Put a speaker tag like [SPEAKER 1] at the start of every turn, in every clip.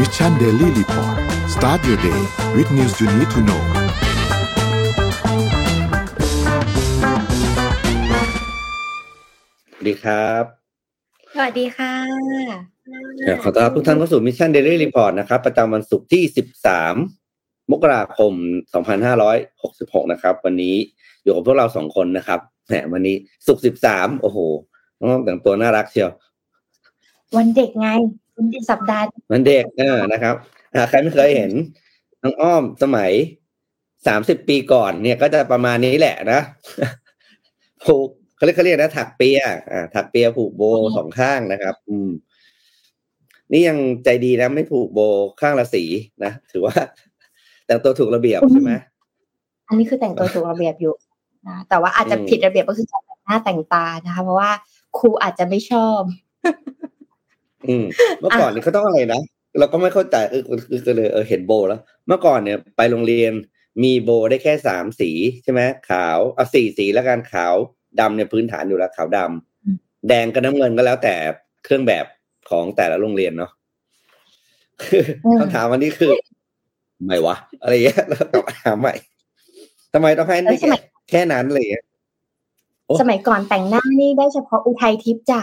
[SPEAKER 1] Mission Daily Report start your day with news you need to know
[SPEAKER 2] สวัสดีครับ
[SPEAKER 3] สวัสดีค่ะ
[SPEAKER 2] ขอต้อนรับทุกท่านเข้าสู่ Mission Daily Report นะครับ ประจำวันศุกร์ที่ 13 มกราคม 2566 นะครับ วันนี้อยู่กับพวกเราสองคนนะครับแหมวันนี้ศุกร์ 13 โอ้โหน้องๆแต่งตัวน่ารักเชียว
[SPEAKER 3] วันเด็กไงวัน สัปดาห์
[SPEAKER 2] มันเด็กเออนะครับอ่าใครไม่เคยเห็นน้องอ้อมสมัย30ปีก่อนเนี่ยก็จะประมาณนี้แหละนะผูกเขาเรียกเขาเรียกนะถักเปียอ่าถักเปียผูกโบสองข้างนะครับ อืม นี่ยังใจดีนะไม่ผูกโบข้างละสีนะถือว่า แต่งตัวถูกระเบียบใช่ไหม
[SPEAKER 3] อันนี้คือแต่งตัวถูกระเบียบอยู่นะแต่ว่าอาจจะ
[SPEAKER 2] อืม
[SPEAKER 3] ผิดระเบียบก็คือการแต่งหน้าแต่งตานะคะ เพราะว่าครูอาจจะไม่ชอบ
[SPEAKER 2] อืมเมื่อก่อนนี่เขาต้องอะไรนะเราก็ไม่เข้าใจเออคือก็เลยเออเห็นโบแล้ว เมื่อก่อนเนี่ยไปโรงเรียนมีโบได้แค่สามสีใช่ไหมขาวเอาสี่สีแล้วกันขาวดำเนี่ยพื้นฐานอยู่แล้วขาวดำ
[SPEAKER 3] อืม
[SPEAKER 2] แดงกับน้ำเงินก็แล้วแต่เครื่องแบบของแต่ละโรงเรียนเนาะคือคำถามวันนี้คือทำไมวะ อะไรเงี้ยแล้วกลับมาถามใหม่ทำไมต้องให้
[SPEAKER 3] เอ้ยสมัย
[SPEAKER 2] แค่นั้นอะไรเงี้ยโอ้
[SPEAKER 3] สมัยก่อนแต่งหน้านี่ได้เฉพาะอุทัยทิพย์จ้ะ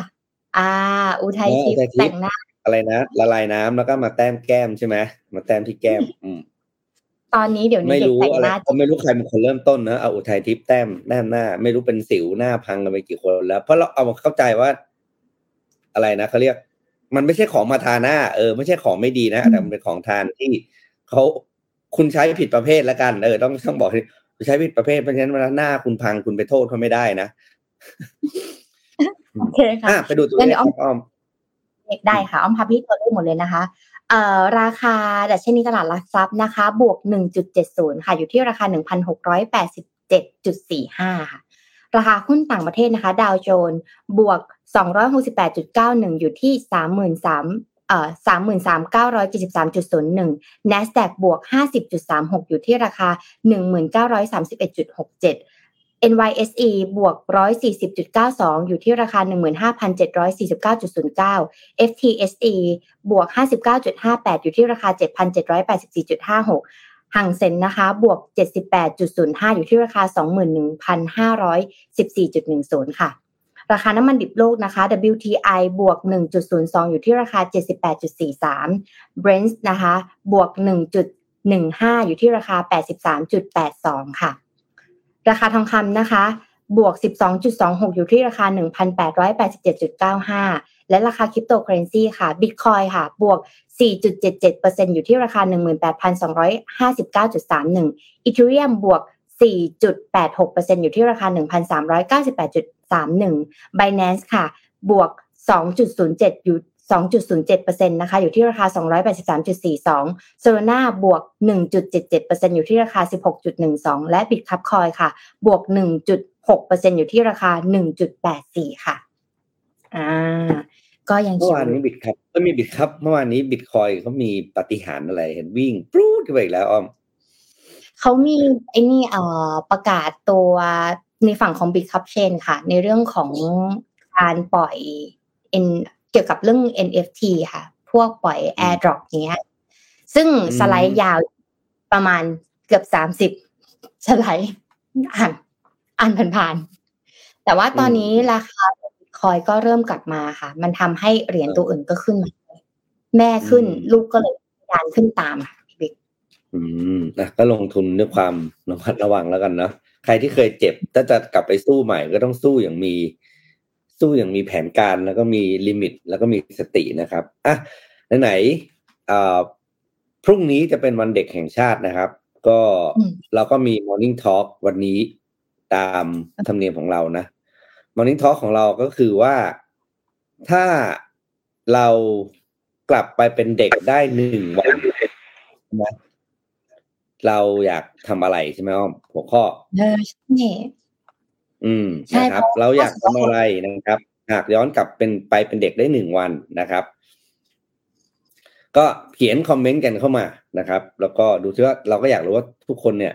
[SPEAKER 3] อ่า อุทัยทิพ
[SPEAKER 2] อ๋ออุทัย
[SPEAKER 3] ย์
[SPEAKER 2] ทิพย์
[SPEAKER 3] แต่งหน้า
[SPEAKER 2] อะไรนะละลายน้ำแล้วก็มาแต้มแก้มใช่ไหมมาแต้มที่แก้ม อืม
[SPEAKER 3] ตอนนี้เดี๋ยวนี้
[SPEAKER 2] ไม่
[SPEAKER 3] เด็ก
[SPEAKER 2] รู้
[SPEAKER 3] แต่ง
[SPEAKER 2] อะไร
[SPEAKER 3] หน้า
[SPEAKER 2] ผมไม่รู้ใครเป็นคนเริ่มต้นนะเอาอุทัยทิพย์แต้มแต้มหน้า ไม่รู้เป็นสิวหน้าพังกันไปกี่คนแล้ว เพราะเราเอามาเข้าใจว่า อะไรนะเขาเรียก มันไม่ใช่ของมาทาหน้า เออไม่ใช่ของไม่ดีนะแต่มันเป็นของทานที่เขาคุณใช้ผิดประเภทแล้วกันเออต้องต้องบอกที่คุณใช้ผิดประเภทเพราะฉะนั้นเวลาหน้าคุณพังคุณไปโทษเขาไม่ได้นะ
[SPEAKER 3] โอเคค่ะ
[SPEAKER 2] อะไปดูตัว
[SPEAKER 3] งั้น
[SPEAKER 2] เล
[SPEAKER 3] เดี๋
[SPEAKER 2] ข
[SPEAKER 3] ยวอ้อม
[SPEAKER 2] ครับอ้อม
[SPEAKER 3] ได้ค่ะอ้อมพับพี่ตัวเลขหมดเลยนะคะเอ่อราคาดัชนีตลาดหลักทรัพย์นะคะ บวก 1.70 ค่ะอยู่ที่ราคา 1,687.45 ค่ะ ราคาหุ้นต่างประเทศนะคะ ดาวโจนส์บวก 268.91 อยู่ที่ 33,000เอ่อ33,973.01 NASDAQ บวก50.36อยู่ที่ราคา1931.67 NYSE บวก 140.92 อยู่ที่ราคา 15,749.09 FTSE บวก 59.58 อยู่ที่ราคา 7,784.56ห่างเซ็นนะคะ บวก 78.05 อยู่ที่ราคา 21,514.10 ค่ะ ราคาน้ำมันดิบโลกนะคะ WTI บวก 1.02 อยู่ที่ราคา 78.43 Brent นะคะ บวก 1.15 อยู่ที่ราคา 83.82 ค่ะ ราคาทองคำนะคะ บวก 12.26 อยู่ที่ราคา 1,887.95 และราคาคริปโตเคอเรนซีค่ะ Bitcoin ค่ะ บวก 4.77%อยู่ที่ราคา 18,259.31 Ethereum บวก 4.86%อยู่ที่ราคา 1,398.31 Binance ค่ะ บวก 2.07 อยู่ 2.07%นะคะอยู่ที่ราคา 283.42 Solana บวก 1.77%อยู่ที่ราคา 16.12 และ Bitcoin ค่ะ บวก 1.6%อยู่ที่ราคา 1.84 ค่ะ อ่า ก็ยัง
[SPEAKER 2] เมื่อ
[SPEAKER 3] เขียว
[SPEAKER 2] วาน
[SPEAKER 3] อยู่
[SPEAKER 2] นี้บิตครับก็มีบิตครับ เมื่อวานนี้บิตคอยเขามีปาฏิหารย์อะไรเห็นวิ่งปรูดขึ้นไปอีกแล้วอ้อม
[SPEAKER 3] เขามีไอ้นี่เอ่อประกาศตัวในฝั่งของ Big Cup Chain ค่ะ ในเรื่องของการปล่อย N เกี่ยวกับเรื่อง NFT ค่ะ พวกปล่อย AirDrop อย่างเงี้ย ซึ่ง
[SPEAKER 2] อืม
[SPEAKER 3] สไลด์ยาวประมาณเกือบสามสิบสไลด์อ่านอ่านผ่านๆ แต่ว่าตอนนี้ราคาบิตคอยก็เริ่มกลับมาค่ะ มันทำให้เหรียญตัวอื่นก็ขึ้นมาแม่ขึ้นลูกก็เลยดันขึ้นตามค่ะพี่บิ๊ก
[SPEAKER 2] อืมนะก็ลงทุนด้วยความระมัดระวังแล้วกันเนาะใครที่เคยเจ็บถ้าจะกลับไปสู้ใหม่ก็ต้องสู้อย่างมี สู้อย่างมีแผนการแล้วก็มีลิมิต แล้วก็มีสตินะครับอะไหนๆอ่าพรุ่งนี้จะเป็นวันเด็กแห่งชาตินะครับ ก็
[SPEAKER 3] อืม
[SPEAKER 2] เราก็มี Morning Talk วันนี้ตามธรรมเนียมของเรานะ Morning Talk ของเราก็คือว่าถ้าเรากลับไปเป็นเด็กได้หนึ่งวันนะเราอยากทำอะไรใช่ไหมอ้อมหัวข้อ
[SPEAKER 3] เออใช่
[SPEAKER 2] อืม
[SPEAKER 3] ใช่
[SPEAKER 2] นะครับ
[SPEAKER 3] เพราะ
[SPEAKER 2] เราอยาก
[SPEAKER 3] ว่า
[SPEAKER 2] ทำอะไรนะครับ หากย้อนกลับเป็นไปเป็นเด็กได้หนึ่งวันนะครับ ก็เขียนคอมเมนต์กันเข้ามานะครับ แล้วก็ดูซิว่าเราก็อยากรู้ว่าทุกคนเนี่ย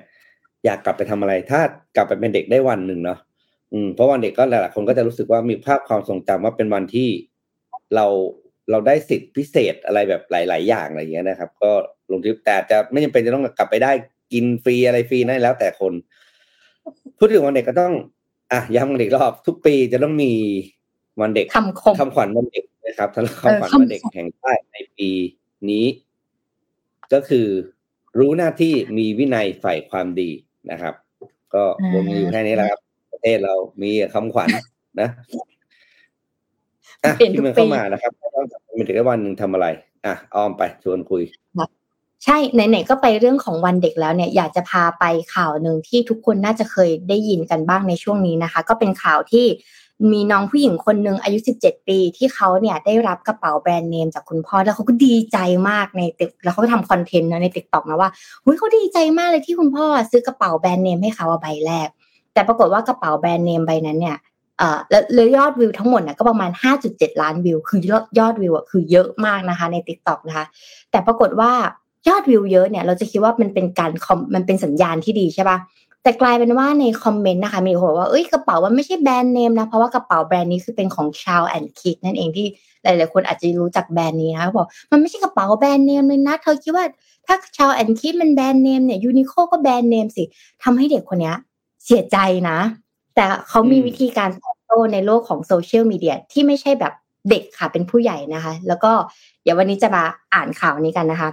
[SPEAKER 2] อยากกลับไปทำอะไร ถ้ากลับไปเป็นเด็กได้วันหนึ่งเนาะอืมเพราะวันเด็กก็หลายๆคนก็จะรู้สึกว่ามีภาพความทรงจำว่าเป็นวันที่เราเราได้สิทธิพิเศษอะไรแบบหลาย ๆ อย่างอะไรอย่างเงี้ยนะครับ ก็ลงทริปแต่จะไม่จำเป็นจะต้องกลับไปได้กินฟรีอะไรฟรีนั่นแล้วแต่คน พูดถึงวันเด็กก็ต้อง อะย้ำกันอีกรอบทุกปีจะต้องมีวันเด็ก
[SPEAKER 3] คำคม
[SPEAKER 2] คำขวัญวันเด็กนะครับสำหรับ
[SPEAKER 3] เออ
[SPEAKER 2] คำขวัญ
[SPEAKER 3] คำ
[SPEAKER 2] วันเด็กแห่งชาติในปีนี้ ก็คือรู้หน้าที่มีวินัยใฝ่ความดีนะครับ ก็วนอยู่แค่นี้แหละครับ ประเทศเรามีคำขวัญนะอะ
[SPEAKER 3] เปลี่ยนทุ
[SPEAKER 2] ที่
[SPEAKER 3] ก
[SPEAKER 2] มัน
[SPEAKER 3] ปี
[SPEAKER 2] เข้ามานะครับต้องเป็นเด็กได้วันหนึ่งทำอะไร อะอ้อมไปชวนคุย
[SPEAKER 3] ใช่ไหนๆก็ไปเรื่องของวันเด็กแล้วเนี่ยอยากจะพาไปข่าวหนึ่งที่ทุกคนน่าจะเคยได้ยินกันบ้างในช่วงนี้นะคะ ก็เป็นข่าวที่มีน้องผู้หญิงคนหนึ่งอายุ 17 ปี ที่เขาเนี่ยได้รับกระเป๋าแบรนด์เนมจากคุณพ่อแล้วเขาก็ดีใจมากในติ๊กแล้วเขาก็ทำคอนเทนต์นะในติ๊กต็อกนะว่าหุ้ยเขาดีใจมากเลยที่คุณพ่อซื้อกระเป๋าแบรนด์เนมให้เขาใบแรก แต่ปรากฏว่ากระเป๋าแบรนด์เนมใบนั้นเนี่ยเอ่อแล้วยอดวิวทั้งหมดนะก็ประมาณ 5.7 ล้านวิว คือยอดยอดวิวอะคือเยอะมากนะคะใน t ิ k t o k นะคะ แต่ปรากฏว่า ยอดวิวเยอะเนี่ยเราจะคิดว่ามันเป็นการคอมมันเป็นสัญญาณที่ดีใช่ปะแต่กลายเป็นว่าในคอมเมนต์นะคะมีคนบอกว่าเอ้ยกระเป๋ามันไม่ใช่แบรนด์เนมนะเพราะว่ากระเป๋าแบรนด์นี้คือเป็นของชาวแอนคิดนั่นเองที่หลายๆคนอาจจะรู้จักแบรนด์นี้นะคะบอกมันไม่ใช่กระเป๋าแบรนด์เนมเลยนะเธอคิดว่าถ้า Charles & Keith มันแบรนด์เนมเนี่ย Uniqlo ก็แบรนด์เนมสิทำให้เด็กคนเนี้ยเสียใจนะ แต่เขามีวิธีการตอบโต้ในโลกของโซเชียลมีเดียที่ไม่ใช่แบบเด็กค่ะเป็นผู้ใหญ่นะคะ แล้วก็เดี๋ยววันนี้จะมาอ่านข่าวนี้กันนะคะ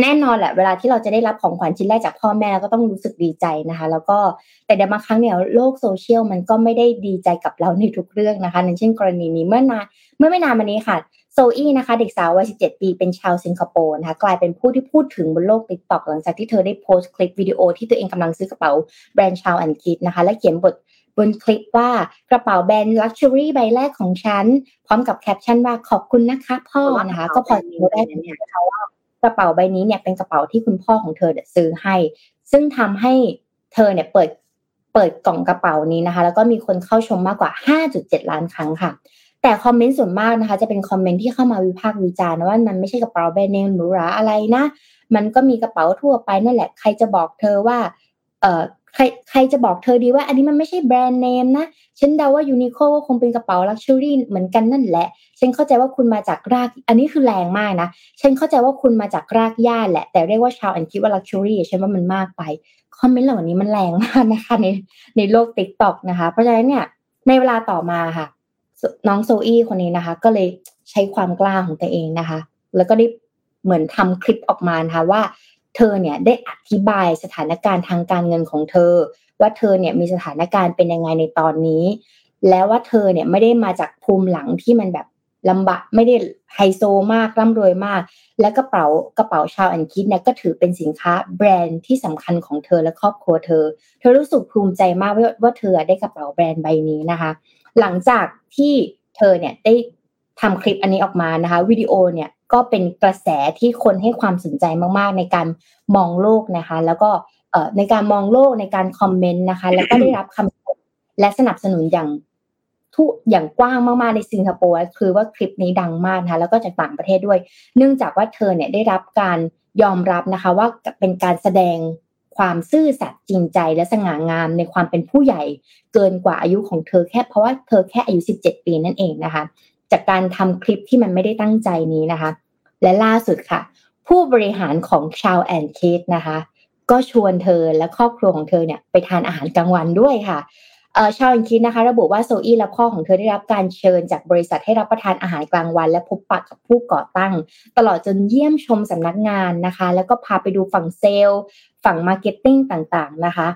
[SPEAKER 3] แน่นอนแหละเวลาที่เราจะได้รับของขวัญชิ้นแรกจากพ่อแม่เราก็ต้องรู้สึกดีใจนะคะ แล้วก็แต่เดี๋ยวบางครั้งเนี่ยโลกโซเชียลมันก็ไม่ได้ดีใจกับเราในทุกเรื่องนะคะอย่างเช่นกรณีนี้เมื่อนานเมื่อไม่นานมานี้ค่ะโซอี้นะคะเด็กสาววัย 17 ปีเป็นชาวสิงคโปร์นะคะกลายเป็นผู้ที่พูดถึงบนโลกติ๊กต็อกหลังจากที่เธอได้โพสต์คลิปวิดีโอที่ตัวเองกำลังซื้อกระเป๋าแบรนด์ Charles & Keith นะคะและเขียนบทบนคลิปว่ากระเป๋าแบรนด์ luxury ใบแรกของฉัน พร้อมกับแคปชั่นว่าขอบคุณนะคะพ่อนะคะ ก็พอจะรู้ได้เนี่ยนะคะว่า กระเป๋าใบนี้เนี่ยเป็นกระเป๋าที่คุณพ่อของเธอเนี่ยซื้อให้ ซึ่งทำให้เธอเนี่ยเปิดเปิดกล่องกระเป๋านี้นะคะ แล้วก็มีคนเข้าชมมากกว่า 5.7 ล้านครั้งค่ะ แต่คอมเมนต์ส่วนมากนะคะ จะเป็นคอมเมนต์ที่เข้ามาวิพากษ์วิจารณ์ว่ามันไม่ใช่กระเป๋าแบรนด์เนมหรูหราอะไรนะ มันก็มีกระเป๋าทั่วไปนั่นแหละ ใครจะบอกเธอว่า เออ ใครใครจะบอกเธอดีว่า อันนี้มันไม่ใช่แบรนด์เนมนะ ฉันเดาว่า Uniqlo ก็คงเป็นกระเป๋า luxury เหมือนกันนั่นแหละ ฉันเข้าใจว่าคุณมาจากราก อันนี้คือแรงมากนะ ฉันเข้าใจว่าคุณมาจากรากหญ้าแหละ แต่เรียกว่า Charles & Keith ว่า luxury ฉันว่ามันมากไป คอมเมนต์เหล่านี้มันแรงมากนะคะในในโลกติ๊กต็อกนะคะ เพราะฉะนั้นเนี่ยในเวลาต่อมาค่ะ น้องโซอี้คนนี้นะคะ ก็เลยใช้ความกล้าของตัวเองนะคะ แล้วก็ได้เหมือนทำคลิปออกมานะคะว่า เธอเนี่ยได้อธิบายสถานการณ์ทางการเงินของเธอ ว่าเธอเนี่ยมีสถานการณ์เป็นยังไงในตอนนี้ แล้วว่าเธอเนี่ยไม่ได้มาจากภูมิหลังที่มันแบบลำบากไม่ได้ไฮโซมากร่ำรวยมาก และกระเป๋ากระเป๋าชาวอันคิดเนี่ยก็ถือเป็นสินค้าแบรนด์ที่สำคัญของเธอและครอบครัวเธอ เธอรู้สึกภูมิใจมากว่าว่าเธอได้กระเป๋าแบรนด์ใบนี้นะคะ หลังจากที่เธอเนี่ยได้ทำคลิปอันนี้ออกมานะคะวิดีโอเนี่ย ก็เป็นกระแสที่คนให้ความสนใจมาก ๆ ในการมองโลกนะคะ แล้วก็เอ่อในการมองโลกในการคอมเมนต์นะคะ แล้วก็ได้รับคำชมและสนับสนุนอย่างทุกอย่างกว้างมากๆในสิงคโปร์คือว่าคลิปนี้ดังมากนะคะแล้วก็จากต่างประเทศด้วย เนื่องจากว่าเธอเนี่ยได้รับการยอมรับนะคะว่าเป็นการแสดงความซื่อสัตย์จริงใจและสง่างามในความเป็นผู้ใหญ่เกินกว่าอายุของเธอแค่เพราะว่าเธอแค่อายุ 17 ปีนั่นเองนะคะ จากการทำคลิปที่มันไม่ได้ตั้งใจนี้นะคะ และล่าสุดค่ะ ผู้บริหารของชาวแอนเคสนะคะ ก็ชวนเธอและครอบครัวของเธอเนี่ยไปทานอาหารกลางวันด้วยค่ะชาวแอนคิดนะคะ ระบุว่าโซอี้และพ่อของเธอได้รับการเชิญจากบริษัทให้รับประทานอาหารกลางวัน และพบปะกับผู้ก่อตั้ง ตลอดจนเยี่ยมชมสำนักงานนะคะ แล้วก็พาไปดูฝั่งเซลล์ ฝั่ง marketing ต่างๆนะคะ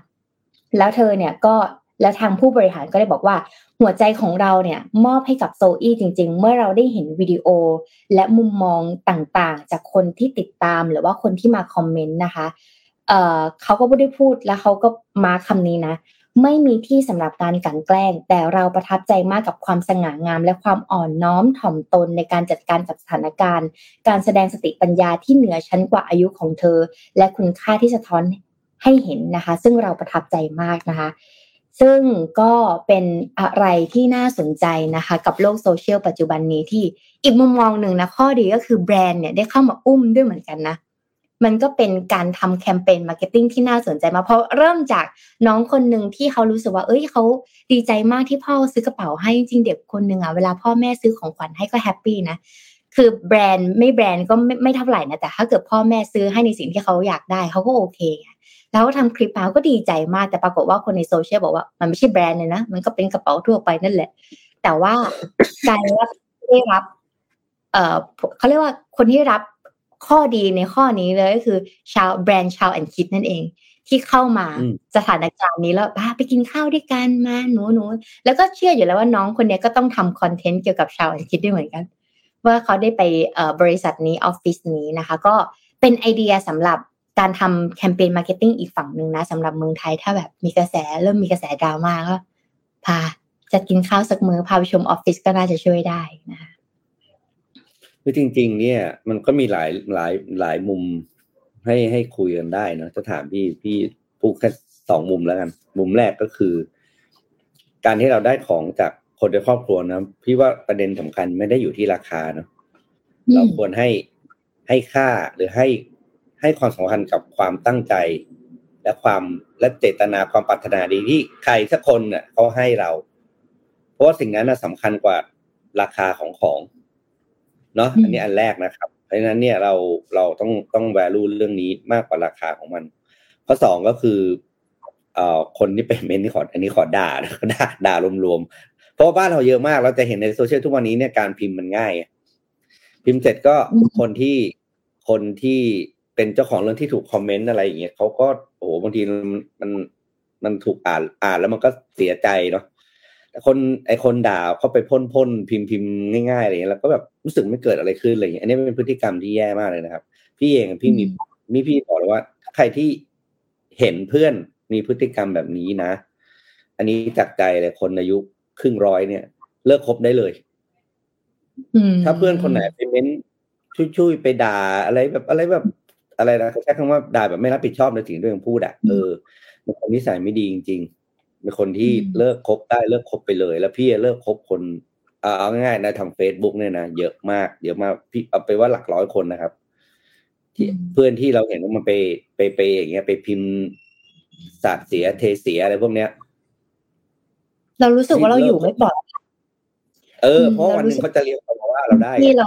[SPEAKER 3] แล้วเธอเนี่ยก็ แล้วทางผู้บริหารก็ได้บอกว่า หัวใจของเราเนี่ยมอบให้กับโซอี้จริง ๆ เมื่อเราได้เห็นวิดีโอ และมุมมองต่างๆ จากคนที่ติดตามหรือว่าคนที่มาคอมเมนต์นะคะเขาก็ไม่ได้พูดแล้วเขาก็มาคำนี้นะ ไม่มีที่สำหรับการกลั่นแกล้ง แต่เราประทับใจมากกับความสง่างาม และความอ่อนน้อมถ่อมตนในการจัดการกับสถานการณ์ การแสดงสติปัญญาที่เหนือชั้นกว่าอายุของเธอ และคุณค่าที่สะท้อนให้เห็นนะคะ ซึ่งเราประทับใจมากนะคะ ซึ่งก็เป็นอะไรที่น่าสนใจนะคะกับโลกโซเชียลปัจจุบันนี้ที่อีกมุมมองหนึ่งนะข้อดีก็คือแบรนด์เนี่ยได้เข้ามาอุ้มด้วยเหมือนกันนะมันก็เป็นการทำแคมเปญ marketing ที่น่าสนใจมาเพราะเริ่มจากน้องคนหนึ่งที่เขารู้สึกว่า เอ้ยเขาดีใจมากที่พ่อซื้อกระเป๋าให้จริงเด็กคนหนึ่งอะเวลาพ่อแม่ซื้อของขวัญให้ก็ happy นะคือแบรนด์ไม่แบรนด์ก็ไม่ไม่เท่าไหร่นะแต่ถ้าเกิดพ่อแม่ซื้อให้ในสิ่งที่เขาอยากได้เขาก็โอเค ไงแล้วทำคลิปมาก็ดีใจมากแต่ปรากฏว่าคนในโซเชียลบอกว่ามันไม่ใช่แบรนด์เลยนะ มันก็เป็นกระเป๋าทั่วไปนั่นแหละ แต่ว่าการว่าได้รับ เอ่อเขาเรียกว่าคนที่รับข้อดีในข้อนี้เลยก็คือ ชาวแบรนด์ Charles & Keith นั่นเอง ที่เข้ามาสถานการณ์นี้แล้วไปกินข้าวด้วยกันมาหรูหรูแล้วก็เชื่ออยู่แล้วว่าน้องคนนี้ก็ต้องทำคอนเทนต์เกี่ยวกับ Charles & Keith ด้วยเหมือนกัน ว่าเขาได้ไปบริษัทนี้ออฟฟิศนี้นะคะ ก็เป็นไอเดียสำหรับ การทำแคมเปญ marketing อีกฝั่งหนึ่งนะสำหรับเมืองไทยถ้าแบบมีกระแสเริ่มมีกระแสดราม่าก็พาจะกินข้าวสักมื้อพาไปชมออฟฟิศก็น่าจะช่วยได้นะคะ
[SPEAKER 2] คือจริง ๆ เนี่ยมันก็มีหลายหลายหลายมุมให้ให้คุยกันได้นะจะถามพี่พี่พูดแค่สองมุมแล้วกัน มุมแรกก็คือ การที่เราได้ของจากคนในครอบครัวนะพี่ว่าประเด็นสำคัญไม่ได้อยู่ที่ราคาเนาะเราควรให้ให้ค่าหรือให้ ให้ความสำคัญกับความตั้งใจ และความและเจตนาความปรารถนาดีที่ใครสักคนเนี่ยเขาให้เรา เพราะว่าสิ่งนั้นสำคัญกว่าราคาของของเนาะอันนี้อันแรกนะครับ เพราะฉะนั้นเนี่ยเราเราต้องต้องแวลูเรื่องนี้มากกว่าราคาของมัน ข้อสองก็คือเอ่อคนที่เป็นเมนที่ขออันนี้ขอด่าด่าด่ารวมๆเพราะว่าบ้านเราเยอะมากเราจะเห็นในโซเชียลทุกวันนี้เนี่ยการพิมพ์มันง่าย พิมพ์เสร็จก็คนที่คนที่ เป็นเจ้าของเรื่องที่ถูกคอมเมนต์อะไรอย่างเงี้ยเขาก็โอ้โหบางทีมันมันถูกอ่านอ่านแล้วมันก็เสียใจเนาะแต่คนไอคนด่าเขาไปพ่นพ่นพิมพ์พิมพ์ง่ายๆอะไรเงี้ยแล้วก็แบบรู้สึกไม่เกิดอะไรขึ้นอะไรเงี้ยอันนี้เป็นพฤติกรรมที่แย่มากเลยนะครับ พี่เองพี่มีมีพี่บอกเลยว่า ใครที่เห็นเพื่อนมีพฤติกรรมแบบนี้นะ อันนี้จากใจเลยคนอายุครึ่งร้อยเนี่ย เลิกคบได้เลยถ้าเพื่อนคนไหนไปเม้นช่วยๆไปด่าอะไรแบบอะไรแบบ อะไรนะใช้คำว่าด่าแบบไม่รับผิดชอบในสิ่งที่ตัวเองพูดอะเออเป็นคนนิสัยไม่ดีจริงๆเป็นคนที่เลิกคบได้เลิกคบไปเลย แล้วพี่เลิกคบคนเอาง่ายๆนะทางเฟซบุ๊กเนี่ยนะเยอะมากเยอะมากพี่เอาไปว่าหลักร้อยคนนะครับที่เพื่อนที่เราเห็นว่ามันไปไปไปอย่างเงี้ย ไปพิมพ์สาดเสียเทเสียอะไรพวกเนี้ย
[SPEAKER 3] เรารู้สึกว่าเราอยู่ไม่ปลอด
[SPEAKER 2] เออเพราะวันหนึ่งเขาจะเรียกเราว่าเราได้
[SPEAKER 3] ที่เรา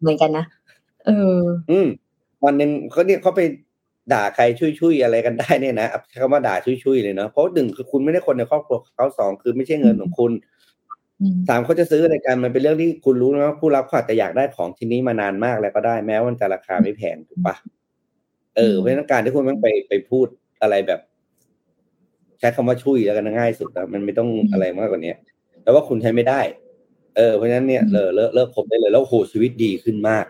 [SPEAKER 3] เหมือนกันนะเออ
[SPEAKER 2] อืม วันหนึ่งเขาเนี่ยเขาไปด่าใครช่วยๆอะไรกันได้เนี่ยนะใช้คำว่าด่าช่วยๆเลยเนาะเพราะหนึ่งคือคุณไม่ได้คนในครอบครัวเขาสองคือไม่ใช่เงินของคุณสามเขาจะซื้ออะไรกันมันเป็นเรื่องที่คุณรู้นะว่าผู้รับเขาอาจจะอยากได้ของชิ้นนี้มานานมากแล้วก็ได้แม้ว่ามันจะราคาไม่แพงถูกปะเออเพราะนั้นการที่คุณต้องไปไปพูดอะไรแบบ ใช้คำว่าช่วยแล้วกันง่ายสุดนะมันไม่ต้องอะไรมากกว่านี้แต่ว่าคุณใช้ไม่ได้ เออเพราะฉะนั้นเนี่ยเลิกเลิกเลิกคบได้เลยแล้วโหชีวิตดีขึ้นมาก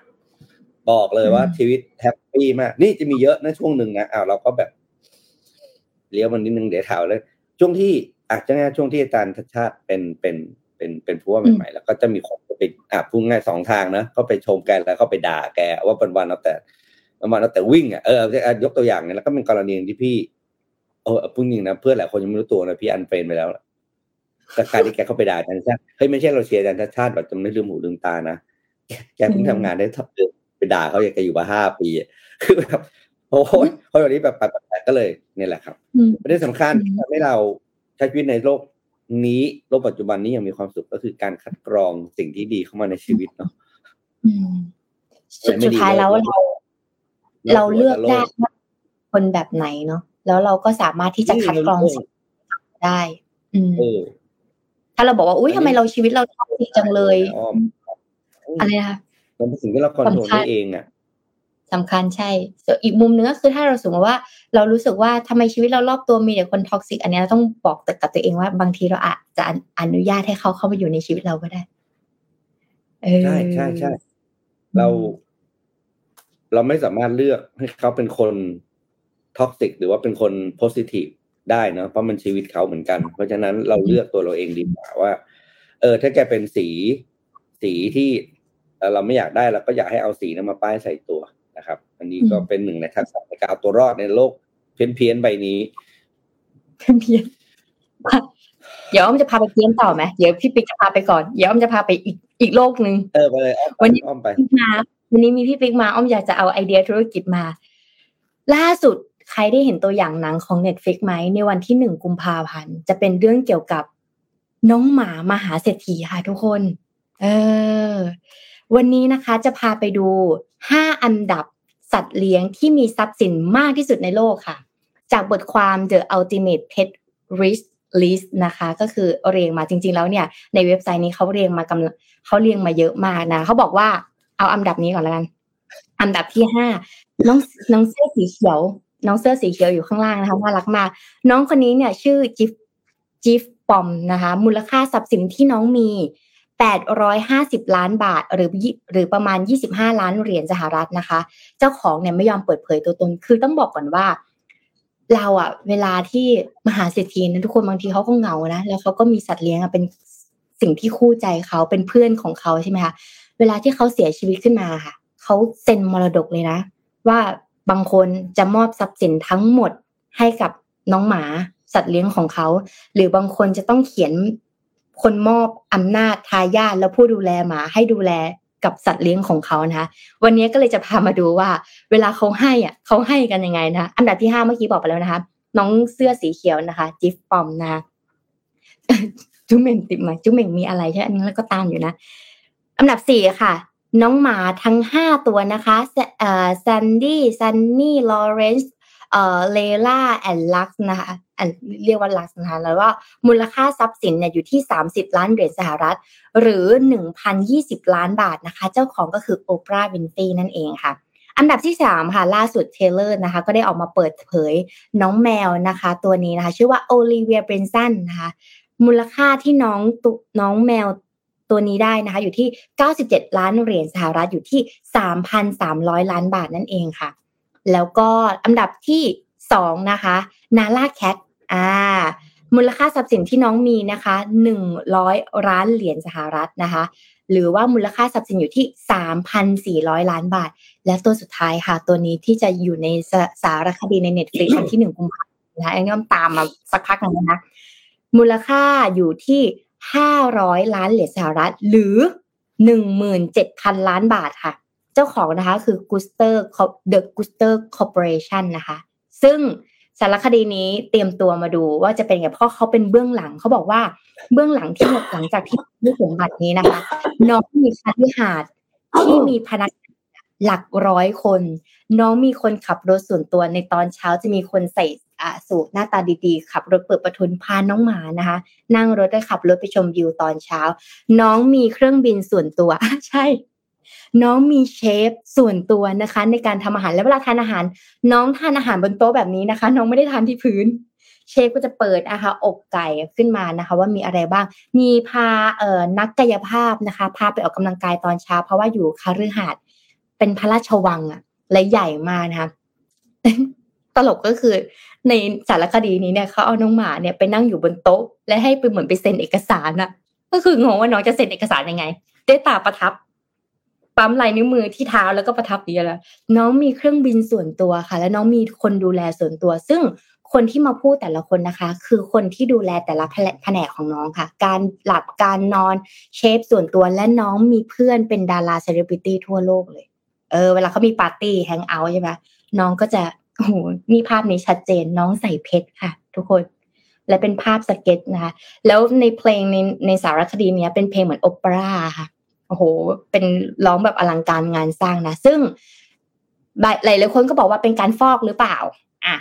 [SPEAKER 2] บอกเลยว่าชีวิต happy มาก นี่จะมีเยอะนะช่วงหนึ่งนะอ้าวเราก็แบบเลี้ยวมันนิดนึงเดี๋ยวถามเลยช่วงที่อาจจะง่ายช่วงที่อาจารย์ชัชชาติเป็นเป็นเป็นเป็นผู้ว่าใหม่ๆแล้วก็จะมีคนไปอะพูดง่ายสองทางนะก็ไปชมแกแล้วก็ไปด่าแก ว่าวันวันเอาแต่วันเอาแต่วิ่งอะเออยกตัวอย่างเนี่ยแล้วก็เป็นกรณีที่พี่เออพูดจริงนะเพื่อนหลายคนยังไม่รู้ตัวนะพี่ unfriend ไปแล้วแต่การที่แกเข้าไปด่าอาจารย์ชัชชาติเฮ้ยไม่ใช่เราเชียร์อาจารย์ชัชชาติแบบจะไม่ลืมหูลืมตานะแกเพิ่งทำงานได้ทับเดือน ด่าเขาอยากจะอยู่มาห้าปีคือแบบโอ้ยเพราะอย่างนี้แบบแปลกๆก็เลยนี่แหละครับประเด็นสำคัญที่ทำให้เราใช้ชีวิตในโลกนี้โลกปัจจุบันนี้ยังมีความสุขก็คือการคัดกรองสิ่งที่ดีเข้ามาในชีวิตเนาะ
[SPEAKER 3] สุดท้ายแล้วเราเราเลือกได้ว่าคนแบบไหนเนาะแล้วเราก็สามารถที่จะคัดกรองสิ่งได้ อืมถ้าเราบอกว่าอุ้ยทำไมเราชีวิตเราทำดีจังเลย อะไรนะคะ
[SPEAKER 2] มันเป็นสิ่งที่เรา control ได้เองอะ
[SPEAKER 3] สำคัญใช่ส่วนอีกมุมนึงก็คือถ้าเราสมมติว่า เรารู้สึกว่าทำไมชีวิตเรารอบตัวมีแต่คน toxic อันนี้เราต้องบอกกับตัวเองว่าบางทีเราอาจจะอนุญาตให้เขาเข้ามาอยู่ในชีวิตเราก็ได้
[SPEAKER 2] ใช่ใช่ใช่เรา เราไม่สามารถเลือกให้เขาเป็นคน toxic หรือว่าเป็นคน positiveได้นะเพราะมันชีวิตเขาเหมือนกัน เพราะฉะนั้นเราเลือกตัวเราเองดีกว่าว่า เออ ถ้าแกเป็นสีสีที่ เราไม่อยากได้เราก็อยากให้เอาสีนั้นมาป้ายใส่ตัวนะครับ อันนี้ก็เป็นหนึ่งในทักษะในการเอาตัวรอดในโลกเพี้ยนเพี้ยนใบนี้
[SPEAKER 3] เพี้ยนเพี้ยนเดี๋ยวอ้อมจะพาไปเพี้ยนต่อไหมเดี๋ยวพี่ปิ๊กจะพาไปก่อนเดี๋ยวอ้อมจะพาไปอีกอีกโลกหนึ่ง
[SPEAKER 2] เออไปเลย
[SPEAKER 3] วันนี้อ้อมไปมาวันนี้มีพี่ปิ๊กมาอ้อมอยากจะเอาไอเดียธุรกิจมา ล่าสุดใครได้เห็นตัวอย่างหนังของ Netflix ไหมในวันที่หนึ่งกุมภาพันธ์จะเป็นเรื่องเกี่ยวกับน้องหมามหาเศรษฐีค่ะทุกคน เออ วันนี้นะคะจะพาไปดู 5 อันดับสัตว์เลี้ยงที่มีทรัพย์สินมากที่สุดในโลกค่ะ จากบทความ The Ultimate Pet Risk List นะคะ ก็คือเรียงมาจริง ๆ แล้วเนี่ย ในเว็บไซต์นี้เขาเรียงมากำเขาเรียงมาเยอะมากนะเขาบอกว่าเอาอันดับนี้ก่อนละกัน อันดับที่ห้าน้องน้องเสื้อสีเขียว น้องเสื้อสีเขียวอยู่ข้างล่างนะคะน่ารักมากน้องคนนี้เนี่ย ชื่อจิฟจิฟปอมนะคะ มูลค่าทรัพย์สินที่น้องมี 850 ล้านบาทหรือหรือประมาณ 25 ล้านเหรียญสหรัฐนะคะ เจ้าของเนี่ยไม่ยอมเปิดเผยตัวตน คือต้องบอกก่อนว่า เราอะเวลาที่มหาเศรษฐีนะทุกคนบางทีเขาก็เหงานะแล้วเขาก็มีสัตว์เลี้ยงเป็นสิ่งที่คู่ใจเขาเป็นเพื่อนของเขาใช่ไหมคะเวลาที่เขาเสียชีวิตขึ้นมาค่ะเขาเซ็นมรดกเลยนะ ว่าบางคนจะมอบทรัพย์สินทั้งหมดให้กับน้องหมาสัตว์เลี้ยงของเขา หรือบางคนจะต้องเขียน คนมอบอำนาจทายาทแล้วผู้ดูแลหมาให้ดูแลกับสัตว์เลี้ยงของเขานะคะวันนี้ก็เลยจะพามาดูว่า เวลาเขาให้อะเขาให้กันยังไงนะคะอันดับที่ห้าเมื่อกี้บอกไปแล้วนะคะ น้องเสื้อสีเขียวนะคะ จิฟปอมนะจุ๊เหม่งติดมาจุ๊เหม่งมีอะไรใช่อันนี้แล้วก็ตามอยู่นะอันดับสี่ค่ะ น้องหมาทั้งห้าตัวนะคะเอ่อซันดี้ซันนี่ลอเรนซ์ เอ่อเลล่า and ลักซ์นะคะเรียกว่าลักซ์นะคะแล้วว่ามูลค่าทรัพย์สินเนี่ยอยู่ที่ 30 ล้านเหรียญสหรัฐ หรือ 1,020 ล้านบาทนะคะ เจ้าของก็คือโอปราห์วินฟรีย์นั่นเองค่ะอันดับที่ 3 ค่ะ ล่าสุดเทเลอร์นะคะ ก็ได้ออกมาเปิดเผยน้องแมวนะคะ ตัวนี้นะคะ ชื่อว่าโอลิเวียเบรนสันนะคะ มูลค่าที่น้องตุน้องแมวตัวนี้ได้นะคะ อยู่ที่ 97 ล้านเหรียญสหรัฐอยู่ที่ 3,300 ล้านบาทนั่นเองค่ะ แล้วก็อันดับที่สองนะคะนาล่าแคทอ่ามูลค่าทรัพย์สินที่น้องมีนะคะหนึ่งร้อยล้านเหรียญสหรัฐนะคะ หรือว่ามูลค่าทรัพย์สินอยู่ที่สามพันสี่ร้อยล้านบาท และตัวสุดท้ายค่ะ ตัวนี้ที่จะอยู่ในสารคดีใน Netflix วันที่หนึ่งกุมภาพันธ์นะคะอันนี้ต้องตามมาสักพักนึงนะมูลค่าอยู่ที่ห้าร้อยล้านเหรียญสหรัฐ หรือหนึ่งหมื่นเจ็ดพันล้านบาทค่ะ เจ้าของนะคะคือกูสเตอร์เดอะกูสเตอร์คอร์ปอเรชันนะคะ ซึ่งสารคดีนี้เตรียมตัวมาดูว่าจะเป็นไงเพราะเขาเป็นเบื้องหลังเขาบอกว่าเบื้องหลังที่หลังจากที่ได้สมบัตินี้นะคะน้องมีคาทิหาดที่มีพนักหลักร้อยคน น้องมีคนขับรถส่วนตัวในตอนเช้าจะมีคนใส่อสูตรหน้าตาดีๆ ขับรถเปิดประทุนพาน้องหมานะคะ นั่งรถได้ขับรถไปชมวิวตอนเช้า น้องมีเครื่องบินส่วนตัว ใช่ น้องมีเชฟส่วนตัวนะคะ ในการทำอาหารแล้วเวลาทานอาหาร น้องทานอาหารบนโต๊ะแบบนี้นะคะ น้องไม่ได้ทานที่พื้น เชฟก็จะเปิดนะคะอกไก่ขึ้นมานะคะ ว่ามีอะไรบ้าง มีพาเอ่อนักกายภาพนะคะ พาไปออกกำลังกายตอนเช้า เพราะว่าอยู่คาฤหาสน์เป็นพระราชวังอะและใหญ่มากนะคะตลกก็คือในสารคดีนี้เนี่ยเขาเอาน้องหมาเนี่ยไปนั่งอยู่บนโต๊ะ และให้ไปเหมือนไปเซ็นเอกสารอะก็คืองงว่าน้องจะเซ็นเอกสารยังไง ด้วยตาประทับ ปั๊มลายนิ้วมือที่เท้าแล้วก็ประทับดีแล้วน้องมีเครื่องบินส่วนตัวค่ะ และน้องมีคนดูแลส่วนตัว ซึ่งคนที่มาพูดแต่ละคนนะคะ คือคนที่ดูแลแต่ละแผนกของน้องค่ะ การหลับการนอนเชฟส่วนตัวและน้องมีเพื่อนเป็นดาราเซเลบริตี้ทั่วโลกเลยเออเวลาเขามีปาร์ตี้ hang out ใช่ไหมน้องก็จะโอ้โหมีภาพนี้ชัดเจนน้องใส่เพชรค่ะ ทุกคนและเป็นภาพสเก็ตช์นะคะแล้วในเพลงในในสารคดีเนี้ยเป็นเพลงเหมือนโอเปร่าค่ะ โอ้โห เป็นร้องแบบอลังการงานสร้างนะ ซึ่งหลายหลายคนก็บอกว่าเป็นการฟอกหรือเปล่า อะ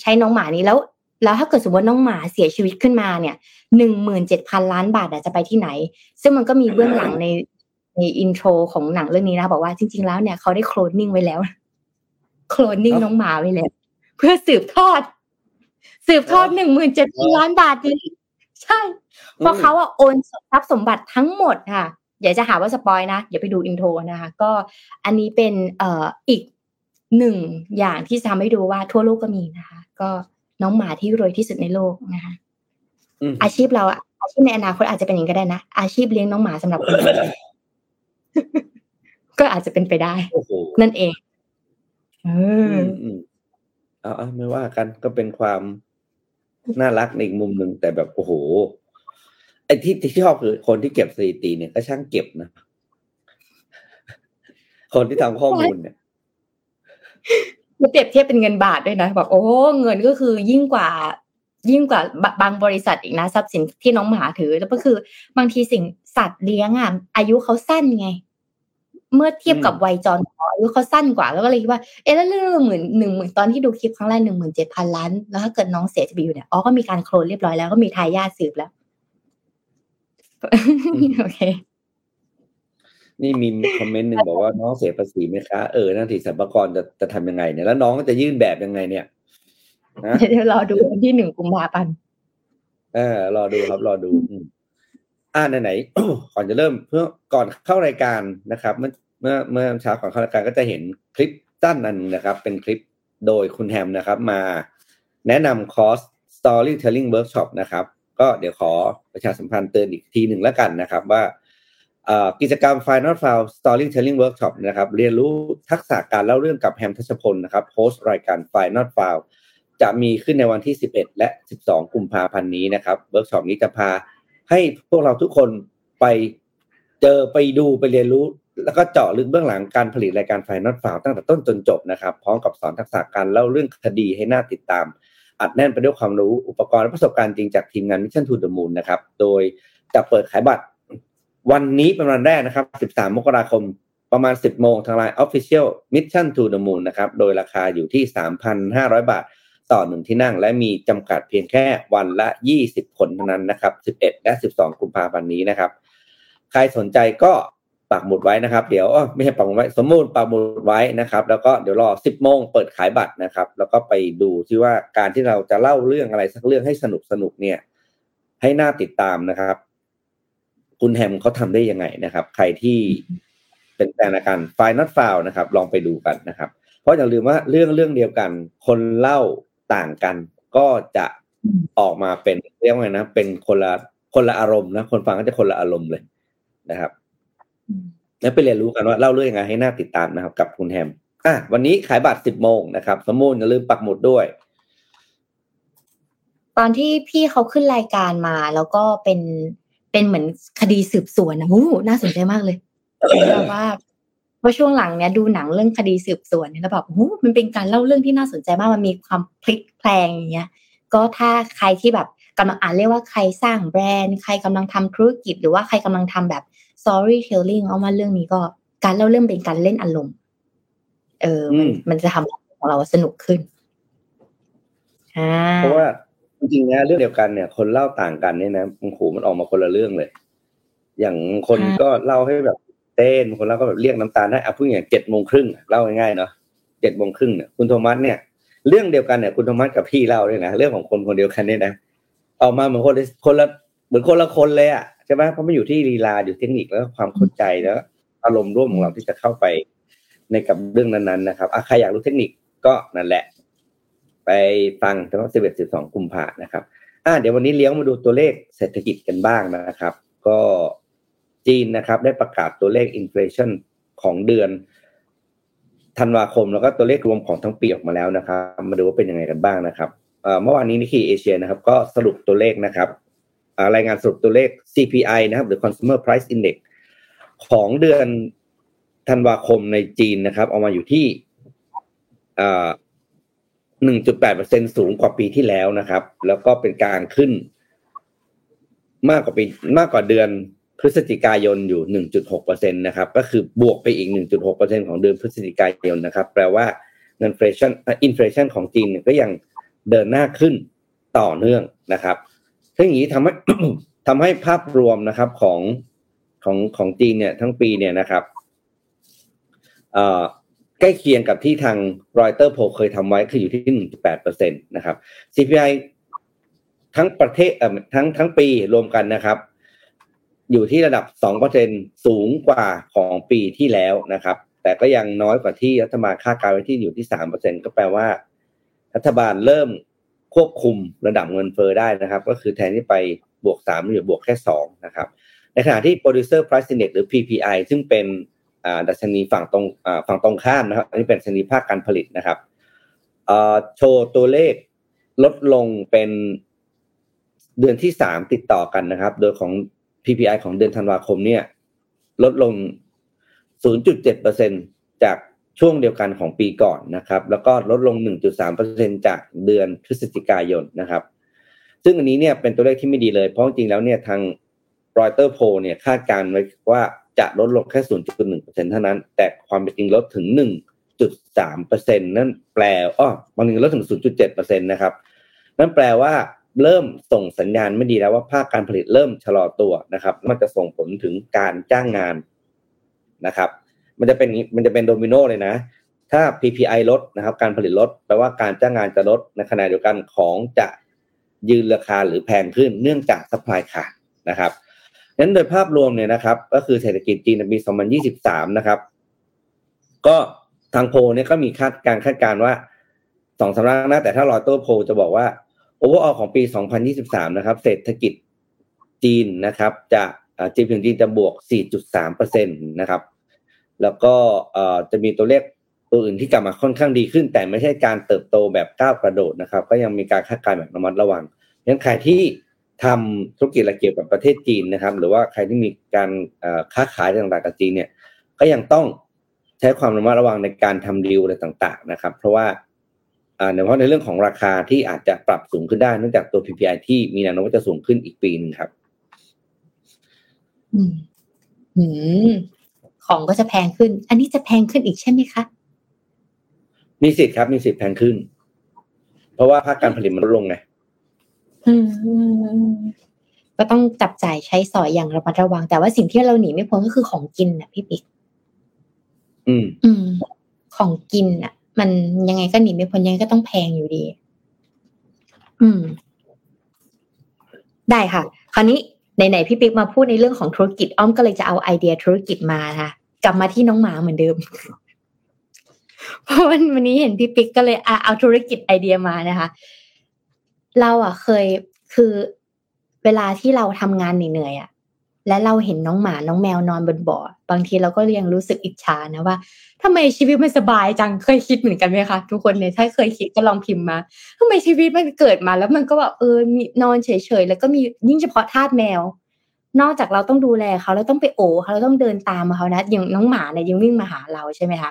[SPEAKER 3] ใช้น้องหมานี้แล้ว แล้วถ้าเกิดสมมติน้องหมาเสียชีวิตขึ้นมาเนี่ยหนึ่งหมื่นเจ็ดพันล้านบาทจะไปที่ไหน ซึ่งมันก็มีเบื้องหลังในในอินโทรของหนังเรื่องนี้นะ บอกว่าจริง ๆ แล้วเนี่ยเขาได้โคลนนิ่งไว้แล้ว โคลนนิ่งน้องหมาไว้แล้ว เพื่อสืบทอด สืบทอดหนึ่งหมื่นเจ็ดพันล้านบาทนี้ใช่ เพราะเขาอะโอนทรัพย์สมบัติทั้งหมดค่ะ อย่าจะหาว่า spoil นะอย่าไปดู intro นะคะ ก็อันนี้เป็นเอ่ออีกหนึ่งอย่างที่ทำให้ดูว่าทั่วโลกก็มีนะคะ ก็น้องหมาที่รวยที่สุดในโลกนะคะอาชีพเราอาชีพในอนาคตอาจจะเป็นอย่างก็ได้นะอาชีพเลี้ยงน้องหมาสำหรับคนก็อาจจะเป็นไปได้ นั่นเอง
[SPEAKER 2] เออเอาไม่ว่ากันก็เป็นความน่ารักในอีกมุมหนึ่งแต่แบบโอ้โห ไอ้ที่ที่ชอบคือคนที่เก็บสถิติเนี่ยก็ช่างเก็บนะ คนที่ทำข้อมูลเนี่ย
[SPEAKER 3] เปรียบเทียบเป็นเงินบาทด้วยนะบอกโอ้เงินก็คือยิ่งกว่า ยิ่งกว่าบางบริษัทอีกนะทรัพย์สินที่น้องหมาถือ แล้วก็คือบางทีสิ่งสัตว์เลี้ยงอะอายุเขาสั้นไง เมื่อเทียบกับวัยจรหออายุเขาสั้นกว่า แล้วก็เลยคิดว่าเอ๊ะแล้วเรื่องหมื่นหนึ่งหมื่นตอนที่ดูคลิปครั้งแรกหนึ่งหมื่นเจ็ดพันล้านแล้วถ้าเกิดน้องเสียจะไปอยู่เนี่ยอ๋อก็มีการโคลนเรียบร้อยแล้วก็มีทายาทสืบแล้ว โอเค
[SPEAKER 2] นี่มีคอมเมนต์หนึ่งบอกว่าน้องเสียภาษีไหมคะ เออนั่นสิสรรพากรจะจะทำยังไงเนี่ยแล้วน้องก็จะยื่นแบบยังไงเนี่ยนะ
[SPEAKER 3] เดี๋ยวรอดูวันที่หนึ่งกุมภาพันธ์
[SPEAKER 2] เออรอดูครับรอดูอืมอ่าไหนๆก่อนจะเริ่มเพื่อก่อนเข้ารายการนะครับ เมื่อเมื่อเมื่อเช้าก่อนเข้ารายการก็จะเห็นคลิปสั้นอันหนึ่งนะครับ เป็นคลิปโดยคุณแฮมนะครับ มาแนะนำคอร์ส storytelling workshop นะครับ ก็เดี๋ยวขอประชาสัมพันธ์เตือนอีกทีหนึ่งแล้วกันนะครับว่ากิจกรรม Final File Storytelling Workshop นะครับเรียนรู้ทักษะการเล่าเรื่องกับแฮมทัชพลนะครับ host รายการ Final File จะมีขึ้นในวันที่ 11 และ 12 กุมภาพันธ์นี้นะครับเวิร์กช็อปนี้จะพาให้พวกเราทุกคนไปเจอไปดูไปเรียนรู้ แล้วก็เจาะลึกเบื้องหลังการผลิตรายการ Final File ตั้งแต่ต้นจนจบนะครับ พร้อมกับสอนทักษะการเล่าเรื่องคดีให้น่าติดตาม อัดแน่นไปด้วยความรู้อุปกรณ์และประสบการณ์จริงจากทีมงาน Mission to the Moon นะครับ โดยจะเปิดขายบัตรวันนี้เป็นวันแรกนะครับ 13 มกราคมประมาณ 10 โมงทางไลน์ Official Mission to the Moon นะครับ โดยราคาอยู่ที่ 3,500 บาทต่อหนึ่งที่นั่ง และมีจำกัดเพียงแค่วันละ 20 คนเท่านั้นนะครับ 11 และ 12 กุมภาพันธ์นี้นะครับ ใครสนใจก็ ปักหมุดไว้นะครับ เดี๋ยวไม่ใช่ปักหมุดไว้ สมมูลปักหมุดไว้นะครับ แล้วก็เดี๋ยวรอ10โมงเปิดขายบัตรนะครับ แล้วก็ไปดูที่ว่าการที่เราจะเล่าเรื่องอะไรสักเรื่องให้สนุกสนุกเนี่ย ให้น่าติดตามนะครับ คุณแฮมเขาทำได้ยังไงนะครับ ใครที่เป็นแฟนราการไฟนอตฟาวนะครับ ลองไปดูกันนะครับ เพราะอย่าลืมว่าเรื่องเรื่องเดียวกัน คนเล่าต่างกัน ก็จะออกมาเป็นเรียกว่าไงนะ เป็นคนละคนละอารมณ์นะคนฟังก็จะคนละอารมณ์เลยนะครับ แล้วไปเรียนรู้กันว่าเล่าเรื่องยังไงให้น่าติดตามนะครับ กับคุณแฮมอะวันนี้ขายบัตรสิบโมงนะครับสมมูลอย่าลืมปักหมุดด้วย
[SPEAKER 3] ตอนที่พี่เขาขึ้นรายการมา แล้วก็เป็นเป็นเหมือนคดีสืบสวนนะโอ้น่าสนใจมากเลยแบบว่าเพราะช่วงหลังเนี้ยดูหนังเรื่องคดีสืบสวนเนี่ยแล้วแบบโอ้มันเป็นการเล่าเรื่องที่น่าสนใจมากมันมีความพลิกแพลงอย่างเงี้ย ก็ถ้าใครที่แบบกำลังอ่านเรียกว่าใครสร้างแบรนด์ ใครกำลังทำธุรกิจ หรือว่าใครกำลังทำแบบ storytelling เอามาเรื่องนี้ก็ การเล่าเรื่องเป็นการเล่นอารมณ์ เออ มัน
[SPEAKER 2] อืม
[SPEAKER 3] มันจะทำของเราสนุกขึ้นอ่า
[SPEAKER 2] เพราะว่าจริงๆนะเรื่องเดียวกันเนี่ย คนเล่าต่างกันเนี่ยนะโอ้โหมันออกมาคนละเรื่องเลย อย่างคนก็เล่าให้แบบเต้นคนเล่าก็แบบเรียกน้ำตาได้อะพูดอย่างเจ็ดโมงครึ่งอะเล่าง่ายๆเนาะเจ็ดโมงครึ่งเนี่ยคุณโทมัสเนี่ย เรื่องเดียวกันเนี่ยคุณโทมัสกับพี่เล่าด้วยนะเรื่องของคนคนเดียวกันเนี่ยนะออกมาเหมือนคนละคนละเหมือนคนละคนเลยอะ ใช่ไหมเพราะมันอยู่ที่ลีลาอยู่เทคนิคแล้วความเข้าใจแล้ว อารมณ์ร่วมของเราที่จะเข้าไปในกับเรื่องนั้นๆนะครับใครอยากรู้เทคนิคก็นั่นแหละ ไปฟังทั้งสิบเอ็ดสิบสองกุมภานะครับอ่าเดี๋ยววันนี้เลี้ยงมาดูตัวเลขเศรษฐกิจกันบ้างนะครับ ก็จีนนะครับได้ประกาศตัวเลขอินฟลชันของเดือนธันวาคมแล้วก็ตัวเลขรวมของทั้งปีออกมาแล้วนะครับ มาดูว่าเป็นยังไงกันบ้างนะครับเมื่อวานนี้นิกเกิเอเชียนะครับ ก็สรุปตัวเลขนะครับ รายงานสรุปตัวเลข CPI นะครับ หรือ Consumer Price Index ของเดือนธันวาคมในจีนนะครับออกมาอยู่ที่อ่า1.8%สูงกว่าปีที่แล้วนะครับ แล้วก็เป็นการขึ้น มากกว่าปีมากกว่าเดือนพฤศจิกายนอยู่1.6%นตนะครับ ก็คือบวกไปอีก1.6%ของเดือนพฤศจิกายนนะครับ แปลว่าเงินเฟชันอินฟลชันของจีนเนี่ยก็ยังเดินหน้าขึ้นต่อเนื่องนะครับ ซึ่งอย่างนี้ทำให้ทำให้ภาพรวมนะครับของของของจีนเนี่ยทั้งปีเนี่ยนะครับใกล้เคียงกับที่ทางรอยเตอร์โพเคยทำไว้คืออยู่ที่ 1.8%นะครับ CPI ทั้งประเทศเอ่อทั้งทั้งปีรวมกันนะครับ อยู่ที่ระดับ 2%สูงกว่าของปีที่แล้วนะครับ แต่ก็ยังน้อยกว่าที่รัฐบาลคาดการณ์ไว้ที่อยู่ที่ 3%ก็แปลว่า รัฐบาลเริ่ม ควบคุมระดับเงินเฟอ้อได้นะครับ ก็คือแทนที่ไปบวก3หรือบวกแค่2นะครับ ในขณะที่ Producer Price Index หรือ PPI ซึ่งเป็นอ่าดัชนีฝั่งตรงอ่าฝั่งตรงข้ามนะครับ อันนี้เป็นดัชนีภาคการผลิตนะครับอ่อโชว์ตัวเลขลดลงเป็นเดือนที่สามติดต่อกันนะครับ โดยของ PPI ของเดือนธันวาคมเนี่ย ลดลง 0.7%จาก ช่วงเดียวกันของปีก่อนนะครับ แล้วก็ลดลง 1.3%จากเดือนพฤศจิกายนนะครับ ซึ่งอันนี้เนี่ยเป็นตัวเลขที่ไม่ดีเลย เพราะจริงแล้วเนี่ยทางรอยเตอร์โพเนี่ยคาดการณ์ไว้ว่าจะลดลงแค่ 0.1%เท่านั้น แต่ความเป็นจริงลดถึง 1.3%นั่นแปลอ้อบางทีลดถึง 0.7%นะครับ นั่นแปลว่าเริ่มส่งสัญญาณไม่ดีแล้วว่าภาคการผลิตเริ่มชะลอตัวนะครับ มันจะส่งผลถึงการจ้างงานนะครับ มันจะเป็นมันจะเป็นโดมิโนเลยนะ ถ้า PPI ลดนะครับ การผลิตลดแปลว่าการจ้างงานจะลดในขณะเดียวกันของจะยืนราคาหรือแพงขึ้นเนื่องจากสปายขาดนะครับนั้นโดยภาพรวมเนี่ยนะครับ ก็คือเศรษฐกิจจีนในปี 2023 นะครับ ก็ทางโพเนี่ยก็มีคาดการคาดการว่าสองสำนักนะแต่ถ้ารอยตัวโพจะบอกว่าโอเวอร์ออของปี 2023 นะครับ เศรษฐกิจจีนนะครับ จะจีนถึงจีนจะบวก 4.3%นะครับ แล้วก็จะมีตัวเลขตัวอื่นที่กลับมาค่อนข้างดีขึ้น แต่ไม่ใช่การเติบโตแบบก้าวกระโดดนะครับ ก็ยังมีการคาดการณ์แบบระมัดระวังยังใครที่ทำธุรกิจอะไรเกี่ยวกับประเทศจีนนะครับ หรือว่าใครที่มีการค้าขายต่างๆกับจีนเนี่ยก็ยังต้องใช้ความระมัดระวังในการทำดีลอะไรต่างๆนะครับ เพราะว่าอ่าเฉพาะในเรื่องของราคาที่อาจจะปรับสูงขึ้นได้เนื่องจากตัว PPI ที่มีแนวโน้มว่าจะสูงขึ้นอีกปีนึงครับ
[SPEAKER 3] อืม ของก็จะแพงขึ้น อันนี้จะแพงขึ้นอีกใช่ไหมคะ
[SPEAKER 2] มีสิทธิ์ครับมีสิทธิ์แพงขึ้น เพราะว่าภาคการผลิตมันลดลงไง
[SPEAKER 3] ก็ต้องจับจ่ายใช้สอยอย่างระมัดระวัง แต่ว่าสิ่งที่เราหนีไม่พ้นก็คือของกินน่ะพี่ปิ๊ก
[SPEAKER 2] อืม
[SPEAKER 3] อืม ของกินอะ มันยังไงก็หนีไม่พ้นยังไงก็ต้องแพงอยู่ดี อืม ได้ค่ะ คราวนี้ ไหนๆพี่ปิ๊กมาพูดในเรื่องของธุรกิจอ้อมก็เลยจะเอาไอเดียธุรกิจมาค่ะ กลับมาที่น้องหมาเหมือนเดิมเพราะวันวันนี้เห็นพี่ปิ๊กก็เลยเอาธุรกิจไอเดียมานะคะ เราอะเคยคือเวลาที่เราทำงานเหนื่อยๆอะ และเราเห็นน้องหมา น้องแมวนอนบนบ่อ บางทีเราก็ยังรู้สึกอิจฉานะว่าทำไมชีวิตมันสบายจัง เคยคิดเหมือนกันไหมคะ ทุกคนเนี่ย ถ้าเคยคิดก็ลองพิมพ์มาทำไมชีวิตมันเกิดมา แล้วมันก็แบบเออ มีนอนเฉยๆ แล้วก็มียิ่งเฉพาะทาสแมว นอกจากเราต้องดูแลเขาเราต้องไปโอบเขาเราต้องเดินตามเขานะ อย่างน้องหมาเนี่ยยังวิ่งมาหาเราใช่ไหมคะ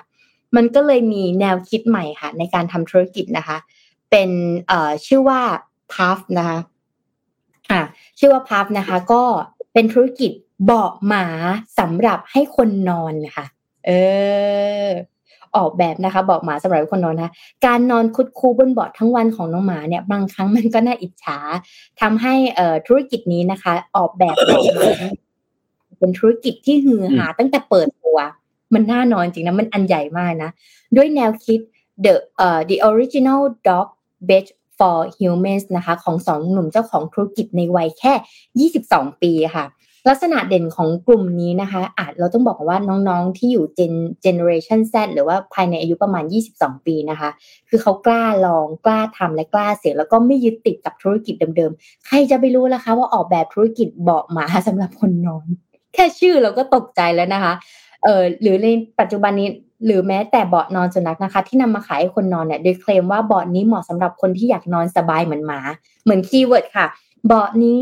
[SPEAKER 3] มันก็เลยมีแนวคิดใหม่ค่ะ ในการทำธุรกิจนะคะ เป็นเอ่อชื่อว่าพัฟนะคะ อ่าชื่อว่าพัฟนะคะ ก็เเป็นธุรกิจเบาะหมาสำหรับให้คนนอนนะคะเออออกแบบนะคะเบาะหมาสำหรับคนนอนนะการนอนคุดคูบนเบาะทั้งวันของน้องหมาเนี่ยบางครั้งมันก็น่าอิจฉาทำให้เอ่อธุรกิจนี้นะคะ ออกแบบเบาะหมาเป็นธุรกิจที่ฮือหาตั้งแต่เปิดตัว มันน่านอนจริงนะมันอันใหญ่มากนะ ด้วยแนวคิด the uh, the original dog bed for humans นะคะของสองหนุ่มเจ้าของธุรกิจในวัยแค่ 22 ปีค่ะ ลักษณะเด่นของกลุ่มนี้นะคะอาจเราต้องบอกว่าน้องๆที่อยู่ gen generation Z หรือว่าภายในอายุประมาณ 22 ปีนะคะ คือเขากล้าลองกล้าทำและกล้าเสี่ยงแล้วก็ไม่ยึดติดกับธุรกิจเดิมๆ ใครจะไปรู้ล่ะคะ ว่าออกแบบธุรกิจเบาะหมาสำหรับคนนอน แค่ชื่อเราก็ตกใจแล้วนะคะเออหรือในปัจจุบันนี้ หรือแม้แต่เบาะนอนสุนัขนะคะ ที่นำมาขายให้คนนอนเนี่ยโดยเคลมว่าเบาะนี้เหมาะสำหรับคนที่อยากนอนสบายเหมือนหมา เหมือน keyword ค่ะ เบาะนี้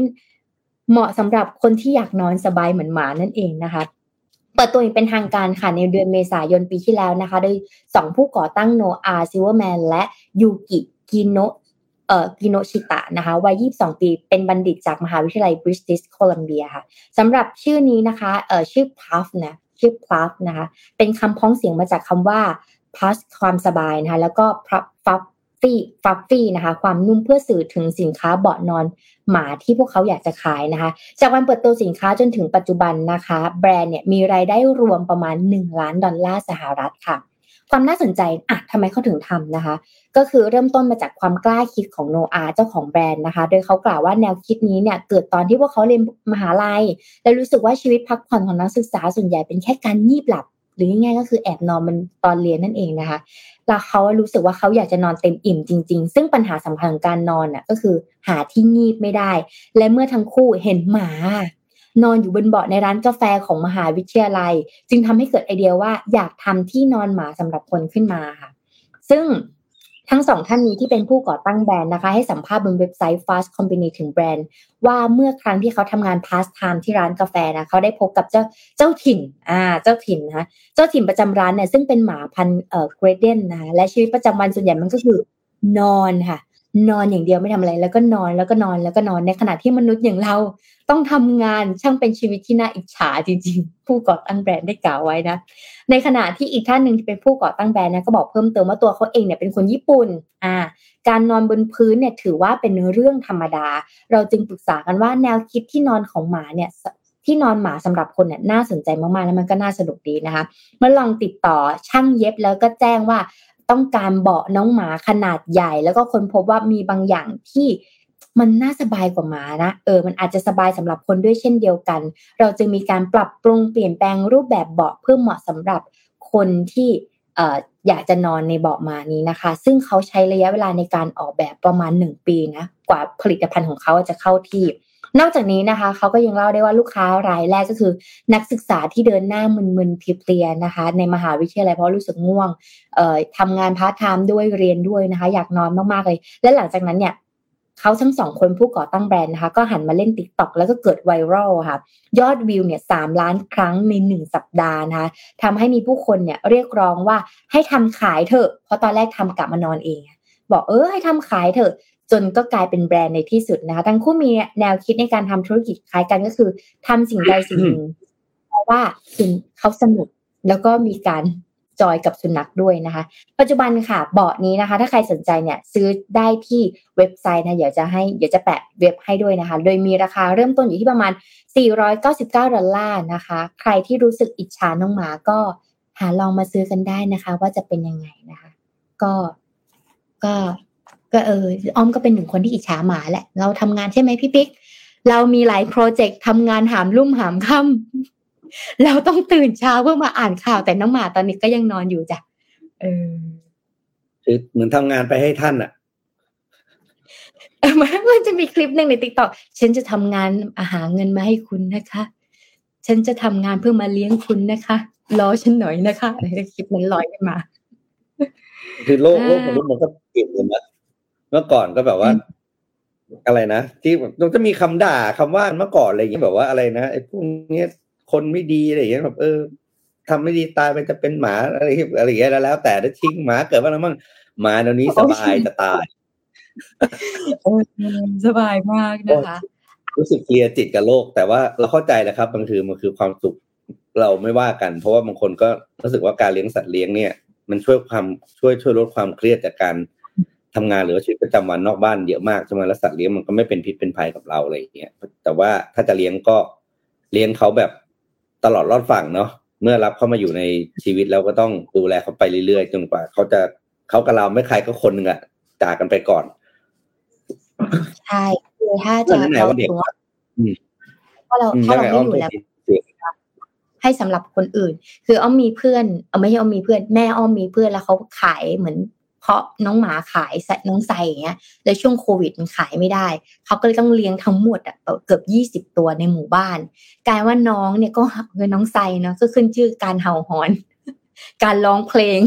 [SPEAKER 3] เหมาะสำหรับคนที่อยากนอนสบายเหมือนหมานั่นเองนะคะเปิดตัวอย่างเป็นทางการค่ะในเดือนเมษายนปีที่แล้วนะคะ โดยสองผู้ก่อตั้งโนอาห์ซิลเวอร์แมนและยูกิกิโนเอ่อกิโนชิตะนะคะวัย 22 ปีเป็นบัณฑิตจากมหาวิทยาลัยบริติชโคลัมเบียค่ะสำหรับชื่อนี้นะคะเอ่อชื่อพัฟนะ ชื่อ plus นะคะ เป็นคำพ้องเสียงมาจากคำว่า plus ความสบายนะคะ แล้วก็ fluffy fluffy นะคะ ความนุ่มเพื่อสื่อถึงสินค้าเบาะนอนหมาที่พวกเขาอยากจะขายนะคะ จากวันเปิดตัวสินค้าจนถึงปัจจุบันนะคะ แบรนด์เนี่ยมีรายได้รวมประมาณ 1 ล้านดอลลาร์สหรัฐค่ะ ความน่าสนใจอะทำไมเขาถึงทำนะคะ ก็คือเริ่มต้นมาจากความกล้าคิดของโนอาเจ้าของแบรนด์นะคะ โดยเขากล่าวว่าแนวคิดนี้เนี่ยเกิดตอนที่พวกเขาเรียนมหาลัย และรู้สึกว่าชีวิตพักผ่อนของนักศึกษาส่วนใหญ่เป็นแค่การงีบหลับหรือง่ายๆก็คือแอบนอนมันตอนเรียนนั่นเองนะคะแล้วเขารู้สึกว่าเขาอยากจะนอนเต็มอิ่มจริง ๆ ซึ่งปัญหาสำคัญของการนอนน่ะก็คือหาที่งีบไม่ได้ และเมื่อทั้งคู่เห็นหมา นอนอยู่บนเบาะในร้านกาแฟของมหาวิทยาลัย จึงทำให้เกิดไอเดียว่าอยากทำที่นอนหมาสำหรับคนขึ้นมาค่ะ ซึ่งทั้งสองท่านนี้ที่เป็นผู้ก่อตั้งแบรนด์นะคะ ให้สัมภาษณ์บนเว็บไซต์ Fast Company ถึงแบรนด์ ว่าเมื่อครั้งที่เขาทำงานพาสไทม์ที่ร้านกาแฟนะเขาได้พบกับเจ้าเจ้าถิ่นอ่าเจ้าถิ่นนะคะเจ้าถิ่นประจำร้านเนี่ยซึ่งเป็นหมาพันธุ์เอ่อ Great Dane นะคะและชีวิตประจำวันส่วนใหญ่มันก็คือนอนค่ะ นอนอย่างเดียวไม่ทำอะไร แล้วก็นอนแล้วก็นอนแล้วก็นอนในขณะที่มนุษย์อย่างเราต้องทำงานช่างเป็นชีวิตที่น่าอิจฉาจริง ๆ ผู้ก่อตั้งแบรนด์ได้กล่าวไว้นะในขณะที่อีกท่านหนึ่งที่เป็นผู้ก่อตั้งแบรนด์นะก็บอกเพิ่มเติมว่าตัวเขาเองเนี่ยเป็นคนญี่ปุ่นอ่าการนอนบนพื้นเนี่ยถือว่าเป็นเรื่องธรรมดา เราจึงปรึกษากันว่าแนวคิดที่นอนของหมาเนี่ยที่นอนหมาสำหรับคนเนี่ยน่าสนใจมากๆ แล้วมันก็น่าสนุกดีนะคะเมื่อลองติดต่อช่างเย็บแล้วก็แจ้งว่า ต้องการเบาะน้องหมาขนาดใหญ่ แล้วก็คนพบว่ามีบางอย่างที่มันน่าสบายกว่าหมานะเออมันอาจจะสบายสำหรับคนด้วยเช่นเดียวกัน เราจึงมีการปรับปรุงเปลี่ยนแปลงรูปแบบเบาะเพื่อเหมาะสำหรับคนที่เอ่ออยากจะนอนในเบาะหมานี้นะคะ ซึ่งเขาใช้ระยะเวลาในการออกแบบประมาณหนึ่งปีนะกว่าผลิตภัณฑ์ของเขาจะเข้าที่ นอกจากนี้นะคะ เขาก็ยังเล่าได้ว่าลูกค้ารายแรกก็คือ นักศึกษาที่เดินหน้ามึนๆเพลียๆนะคะ ในมหาวิทยาลัยเพราะรู้สึกง่วงเอ่อทำงานพาร์ทไทม์ด้วยเรียนด้วยนะคะ อยากนอนมากๆเลย และหลังจากนั้นเนี่ยเขาทั้งสองคนผู้ก่อตั้งแบรนด์นะคะ ก็หันมาเล่น TikTok แล้วก็เกิด viral ค่ะ ยอดวิวเนี่ยสามล้านครั้งในหนึ่งสัปดาห์นะคะทำให้มีผู้คนเนี่ยเรียกร้องว่าให้ทำขายเถอะ เพราะตอนแรกทำกลับมานอนเอง บอกเออให้ทำขายเถอะ จนก็กลายเป็นแบรนด์ในที่สุดนะคะทั้งคู่มีแนวคิดในการทำธุรกิจคล้ายกันก็คือทำสิ่งใดสิ่งหนึ่งเพราะว่าสิ่งเขาสนุกแล้วก็มีการจอยกับสุนัขด้วยนะคะ ปัจจุบันค่ะเบาะนี้นะคะ ถ้าใครสนใจเนี่ยซื้อได้ที่เว็บไซต์นะเดี๋ยวจะให้เดี๋ยวจะแปะเว็บให้ด้วยนะคะ โดยมีราคาเริ่มต้นอยู่ที่ประมาณ 499 ดอลลาร์นะคะ ใครที่รู้สึกอิจฉาน้องหมาก็หาลองมาซื้อกันได้นะคะ ว่าจะเป็นยังไงนะคะ ก็ก็ ก็เอออ้อมก็เป็นหนึ่งคนที่อิจฉาหมาแหละ เราทำงานใช่ไหมพี่ปิ๊ก เรามีหลายโปรเจกต์ทำงานหามรุ่มหามค่ำเราต้องตื่นเช้าเพื่อมาอ่านข่าวแต่น้องหมาตอนนี้ก็ยังนอนอยู่จ้ะเออ
[SPEAKER 2] คือเหมือนทำงานไปให้ท่านอะ
[SPEAKER 3] มันมันจะมีคลิปหนึ่งในติ๊กต็อกฉันจะทำงานอาหาเงินมาให้คุณนะคะ ฉันจะทำงานเพื่อมาเลี้ยงคุณนะคะรอฉันหน่อยนะคะอะไรคลิปนั้นลอยขึ้นมา
[SPEAKER 2] คือโลกโลกมนุษย์มันก็เปลี่ยนเลยนะ เมื่อก่อนก็แบบว่า อะไรนะที่มันจะมีคำด่าคำว่าเมื่อก่อนอะไรอย่างเงี้ยแบบว่าอะไรนะไอ้พวกนี้คนไม่ดีอะไรอย่างเงี้ยแบบเออทำไม่ดีตายไปจะเป็นหมาอะไรอะไรอย่างเงี้ยแล้ว แต่ได้ทิ้งหมาเกิดว่าอะไรมั่งหมาเดี๋ยวนี้สบายจะตาย
[SPEAKER 3] สบายมากนะคะ
[SPEAKER 2] รู้สึกเคลียร์จิตกับโลก แต่ว่าเราเข้าใจนะครับบางทีมันคือความสุขเราไม่ว่ากัน เพราะว่าบางคนก็รู้สึกว่าการเลี้ยงสัตว์เลี้ยงเนี่ย มันช่วยความช่วยช่วยลดความเครียดจากการ ทำงานหรือชีวิตประจำวันนอกบ้านเยอะมากใช่ไหมแล้วสัตว์เลี้ยงมันก็ไม่เป็นพิษเป็นภัยกับเราอะไรอย่างเงี้ยแต่ว่าถ้าจะเลี้ยงก็เลี้ยงเขาแบบตลอดรอดฝั่งเนาะเมื่อรับเข้ามาอยู่ในชีวิตแล้วก็ต้องดูแลเขาไปเรื่อยๆจนกว่าเขาจะเขากับเราไม่ใครก็คนหนึ่งอะจากกันไปก่อน
[SPEAKER 3] ใช่คือถ้าจะ
[SPEAKER 2] เราถือว่าถ้าเรา
[SPEAKER 3] ถ้าเราไม่อยู่แล้วให้สำหรับคนอื่น คืออ้อมมีเพื่อนเอาไม่ใช่อ้อมมีเพื่อนแม่อ้อมมีเพื่อนแล้วเขาขายเหมือน เพราะน้องหมาขายน้องใส่อย่างเงี้ยแล้วช่วงโควิดมันขายไม่ได้เขาก็เลยต้องเลี้ยงทั้งหมดอะเกือบยี่สิบตัวในหมู่บ้าน กลายว่าน้องเนี่ยก็คือน้องไซเนาะก็ขึ้นชื่อการเห่าหอน การร้องเพลง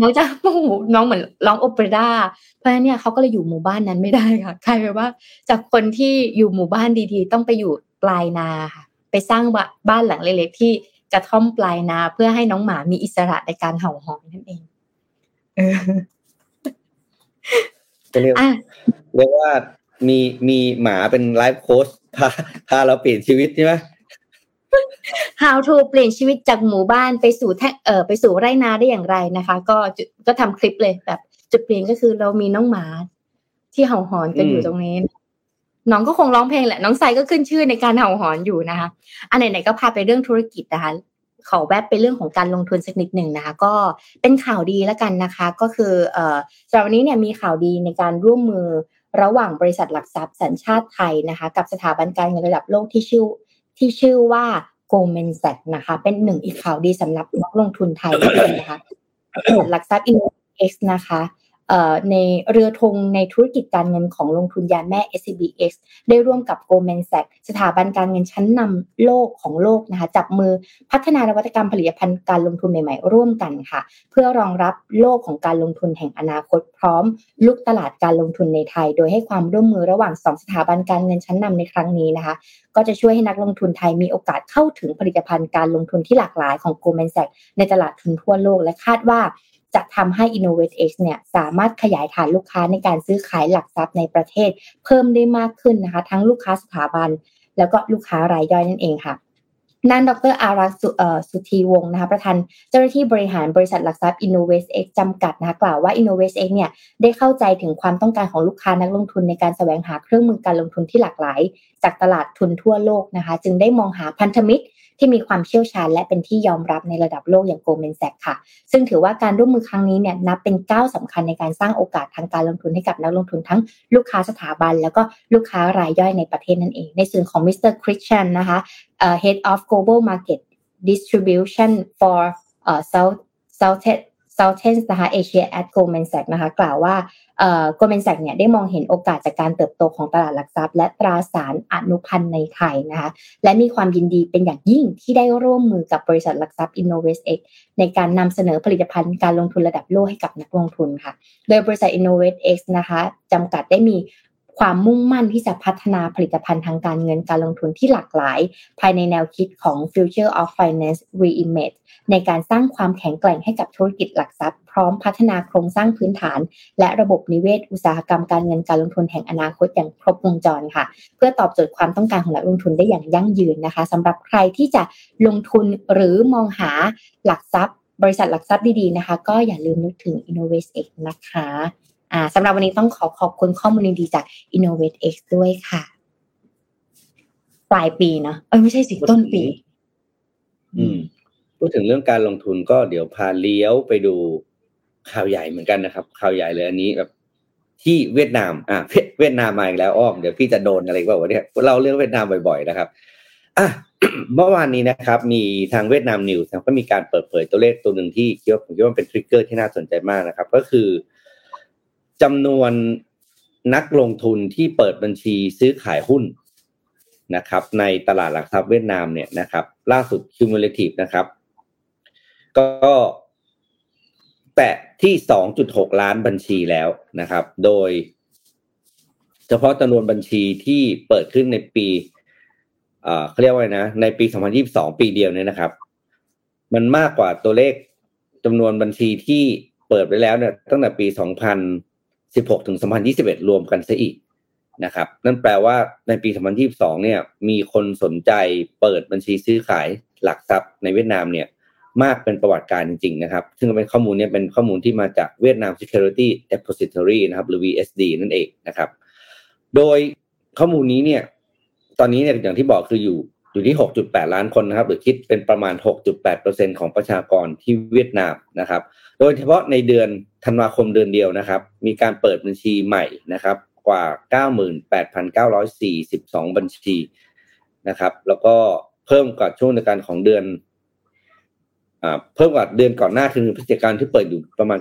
[SPEAKER 3] น้องจะโอ้โหน้องเหมือนร้องโอเปร่าเพราะฉะนั้นเนี่ยเขาก็เลยอยู่หมู่บ้านนั้นไม่ได้ค่ะกลายเป็นว่า จากคนที่อยู่หมู่บ้านดีๆ ต้องไปอยู่ปลายนาค่ะไปสร้างบ้านหลังเล็กๆที่กระท่อมปลายนาเพื่อให้น้องหมามีอิสระในการเห่าหอนนั่นเอง
[SPEAKER 2] เรียกเรียกว่ามีมีหมาเป็นไลฟ์โค้ชพาพาเราเปลี่ยนชีวิตใช่ไหม
[SPEAKER 3] How to เปลี่ยนชีวิตจากหมู่บ้านไปสู่แทเอ่อไปสู่ไร่นาได้อย่างไรนะคะ ก็ก็ทำคลิปเลยแบบ จุดเปลี่ยนก็คือเรามีน้องหมาที่เห่าหอนกันอยู่ตรงนี้ น้องก็คงร้องเพลงแหละ น้องไซก็ขึ้นชื่อในการเห่าหอนอยู่นะคะ อันไหนๆก็พาไปเรื่องธุรกิจนะคะ ขอแวบไปเรื่องของการลงทุนสักนิดหนึ่งนะคะก็เป็นข่าวดีแล้วกันนะคะ ก็คือเอ่อสำหรับวันนี้เนี่ยมีข่าวดีในการร่วมมือระหว่างบริษัทหลักทรัพย์สัญชาติไทยนะคะ กับสถาบันการเงินระดับโลกที่ชื่อที่ชื่อว่า Goldman Sachs นะคะ เป็นหนึ่งอีกข่าวดีสำหรับนักลงทุนไทยด้วยนะคะหลักทรัพย์ Index นะคะ ในเรือธงในธุรกิจการเงินของลงทุนยาแม่ SCBX ได้ร่วมกับ Goldman Sachs สถาบันการเงินชั้นนำโลกของโลกนะคะจับมือพัฒนานวัตกรรมผลิตภัณฑ์การลงทุนใหม่ๆ ร่วมกันค่ะ เพื่อรองรับโลกของการลงทุนแห่งอนาคตพร้อม ลุกตลาดการลงทุนในไทย โดยให้ความร่วมมือระหว่าง 2 สถาบันการเงินชั้นนำในครั้งนี้นะคะก็จะช่วยให้นักลงทุนไทยมีโอกาสเข้าถึงผลิตภัณฑ์การลงทุนที่หลากหลายของ Goldman Sachs ในตลาดทุนทั่วโลกและคาดว่า จะทำให้ InnovateX เนี่ยสามารถขยายฐานลูกค้าในการซื้อขายหลักทรัพย์ในประเทศ เพิ่มได้มากขึ้นนะคะ ทั้งลูกค้าสถาบัน แล้วก็ลูกค้ารายย่อยนั่นเองค่ะนั่นดรอารักสุสุธีวงศ์นะคะประธานเจ้าหน้าที่บริหารบริษัทหลักทรัพย์ InnovestX จำกัดนะคะกล่าวว่า InnovestX เนี่ยได้เข้าใจถึงความต้องการของลูกค้านักลงทุนในการแสวงหาเครื่องมือการลงทุนที่หลากหลาย จากตลาดทุนทั่วโลกนะคะ จึงได้มองหาพันธมิตรที่มีความเชี่ยวชาญ และเป็นที่ยอมรับในระดับโลกอย่างโกลเมนแซกค่ะ ซึ่งถือว่าการร่วมมือครั้งนี้เนี่ยนับเป็นก้าวสำคัญในการสร้างโอกาสทางการลงทุนให้กับนักลงทุนทั้งลูกค้าสถาบัน แล้วก็ลูกค้ารายย่อยในประเทศนั่นเอง ในส่วนของมิสเตอร์คริสชันนะคะ Head of Global Market Distribution for uh, South South Southern นะคะ Asia at Goldman Sachs นะคะกล่าวว่า Goldman Sachs เนี่ยได้มองเห็นโอกาสจากการเติบโตของตลาดหลักทรัพย์ และตราสารอนุพันธ์ในไทยนะคะและมีความยินดีเป็นอย่างยิ่งที่ได้ร่วมมือกับบริษัทหลักทรัพย์ InnovestX ในการนำเสนอผลิตภัณฑ์การลงทุนระดับโลกให้กับนักลงทุนค่ะ โดยบริษัท InnovestX นะคะจำกัดได้มี ความมุ่งมั่นที่จะพัฒนาผลิตภัณฑ์ทางการเงินการลงทุนที่หลากหลาย ภายในแนวคิดของ Future of Finance Reimage ในการสร้างความแข็งแกร่งให้กับธุรกิจหลักทรัพย์ พร้อมพัฒนาโครงสร้างพื้นฐาน และระบบนิเวศอุตสาหกรรมการเงินการลงทุนแห่งอนาคตอย่างครบวงจรค่ะ เพื่อตอบโจทย์ความต้องการของนักลงทุนได้อย่างยั่งยืนนะคะสำหรับใครที่จะลงทุนหรือมองหาหลักทรัพย์ บริษัทหลักทรัพย์ดีๆนะคะ ก็อย่าลืมนึกถึง InnovestX นะคะ สำหรับวันนี้ต้องขอขอบคุณข้อมูลดีๆจาก InnovateX ด้วยค่ะ ปลายปีเนาะเออไม่ใช่สิต้นปี
[SPEAKER 2] อืมพูดถึงเรื่องการลงทุนก็เดี๋ยวพาเลี้ยวไปดูข่าวใหญ่เหมือนกันนะครับ ข่าวใหญ่เลยอันนี้แบบที่เวียดนาม อ่าเวียดนามมาอีกแล้วอ้อม เดี๋ยวพี่จะโดนอะไรบ้างวะเนี่ยเราเรื่องเวียดนามบ่อย ๆ นะครับ อะ เมื่อวานนี้นะครับ มีทาง Vietnam News ก็มีการเปิดเผยตัวเลขตัวหนึ่งที่คิดว่าผมคิดว่าเป็น trigger ที่น่าสนใจมากนะครับ ก็คือ จำนวนนักลงทุนที่เปิดบัญชีซื้อขายหุ้นนะครับ ในตลาดหลักทรัพย์เวียดนามเนี่ยนะครับ ล่าสุด cumulative นะครับ ก็แตะที่ 2.6 ล้านบัญชีแล้วนะครับ โดย เฉพาะจำนวนบัญชีที่เปิดขึ้นในปีเขาเรียกว่านะ ในปี 2022 ปีเดียวเนี่ยนะครับ มันมากกว่าตัวเลขจำนวนบัญชีที่เปิดไปแล้วเนี่ยตั้งแต่ปี 2016 ถึง 2021 รวมกันซะอีกนะครับ นั่นแปลว่าในปี 2022 เนี่ย มีคนสนใจเปิดบัญชีซื้อขายหลักทรัพย์ในเวียดนามเนี่ย มากเป็นประวัติการจริง ๆ นะครับ ซึ่งเป็นข้อมูลเนี่ยเป็นข้อมูลที่มาจากเวียดนาม Security Depository นะครับ หรือ VSD นั่นเองนะครับ โดยข้อมูลนี้เนี่ย ตอนนี้เนี่ยอย่างที่บอกคืออยู่ อยู่ที่ 6.8 ล้านคนนะครับ หรือคิดเป็นประมาณ 6.8%ของประชากรที่เวียดนามนะครับ โดยเฉพาะในเดือนธันวาคมเดือนเดียวนะครับ มีการเปิดบัญชีใหม่นะครับ กว่า 98,942 บัญชีนะครับ แล้วก็เพิ่มกว่าช่วงในการของเดือนเพิ่มกว่าเดือนก่อนหน้าคือพฤศจิกายนที่เปิดอยู่ประมาณ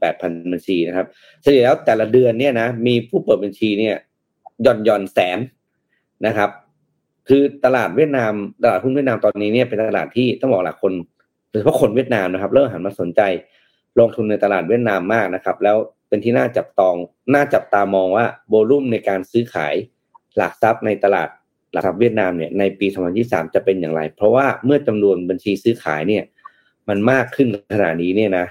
[SPEAKER 2] 98,000 บัญชีนะครับ เฉลี่ยแล้วแต่ละเดือนเนี่ยนะมีผู้เปิดบัญชีเนี่ยย่อนย่อนแสนนะครับ คือตลาดเวียดนามตลาดหุ้นเวียดนามตอนนี้เนี่ยเป็นตลาดที่ต้องบอกหลักคนโดยเฉพาะคนเวียดนามนะครับ เริ่มหันมาสนใจลงทุนในตลาดเวียดนามมากนะครับ แล้วเป็นที่น่าจับตองน่าจับตามองว่าโวลุ่มในการซื้อขายหลักทรัพย์ในตลาดหลักทรัพย์เวียดนามเนี่ยในปี 2023 จะเป็นอย่างไร เพราะว่าเมื่อจำนวนบัญชีซื้อขายเนี่ย มันมากขึ้นขนาดนี้เนี่ยนะ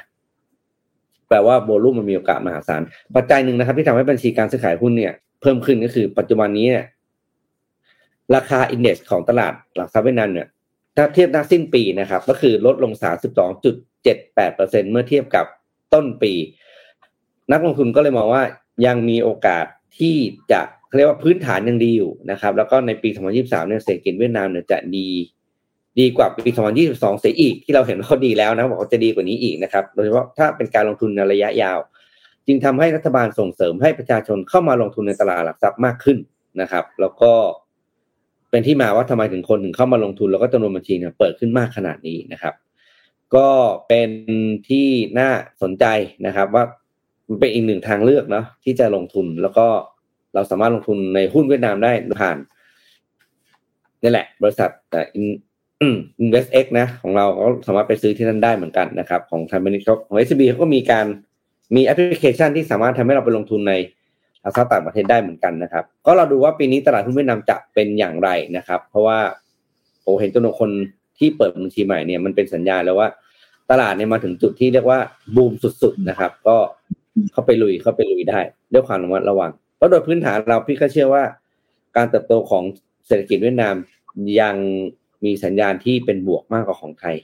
[SPEAKER 2] แปลว่าโวลุ่มมันมีโอกาสมหาศาลปัจจัยหนึ่งนะครับ ที่ทำให้บัญชีการซื้อขายหุ้นเนี่ย เพิ่มขึ้นก็คือปัจจุบันนี้เนี่ย ราคาอินเด็กซ์ของตลาดหลักทรัพย์เวียดนามเนี่ยถ้าเทียบนักสิ้นปีนะครับ ก็คือลดลง 32.78%เมื่อเทียบกับต้นปี นักลงทุนก็เลยมองว่ายังมีโอกาสที่จะเรียกว่าพื้นฐานยังดีอยู่นะครับ แล้วก็ในปี 2023 เนี่ยเศรษฐกิจเวียดนามเนี่ยจะดี ดีกว่าปี 2022 เสียอีกที่เราเห็นว่าเขาดีแล้วนะบอกว่าจะดีกว่านี้อีกนะครับ โดยเฉพาะถ้าเป็นการลงทุนในระยะยาว จึงทำให้รัฐบาลส่งเสริมให้ประชาชนเข้ามาลงทุนในตลาดหลักทรัพย์มากขึ้นนะครับ แล้วก็ เป็นที่มาว่าทำไมถึงคนถึงเข้ามาลงทุน แล้วก็จำนวนบัญชีเนี่ยเปิดขึ้นมากขนาดนี้นะครับ ก็เป็นที่น่าสนใจนะครับ ว่ามันเป็นอีกหนึ่งทางเลือกเนาะที่จะลงทุนแล้วก็เราสามารถลงทุนในหุ้นเวียดนามได้ผ่านนี่แหละ บริษัทอิน InvestX นะ ของเราก็สามารถไปซื้อที่นั่นได้เหมือนกันนะครับ ของทางบริษัทของ SCB เขาก็มีการมีแอปพลิเคชันที่สามารถทำให้เราไปลงทุนใน หลักทรัพย์ต่างประเทศได้เหมือนกันนะครับ ก็เราดูว่าปีนี้ตลาดหุ้นเวียดนามจะเป็นอย่างไรนะครับ เพราะว่าผมเห็นจำนวนคนที่เปิดบัญชีใหม่เนี่ยมันเป็นสัญญาแล้วว่า ตลาดเนี่ยมาถึงจุดที่เรียกว่าบูมสุดๆนะครับ ก็เข้าไปลุยเข้าไปลุยได้ด้วยความระมัดระวังเพราะโดยพื้นฐานเราพี่ก็เชื่อว่า การเติบโตของเศรษฐกิจเวียดนามยังมีสัญญาณที่เป็นบวกมากกว่าของไทย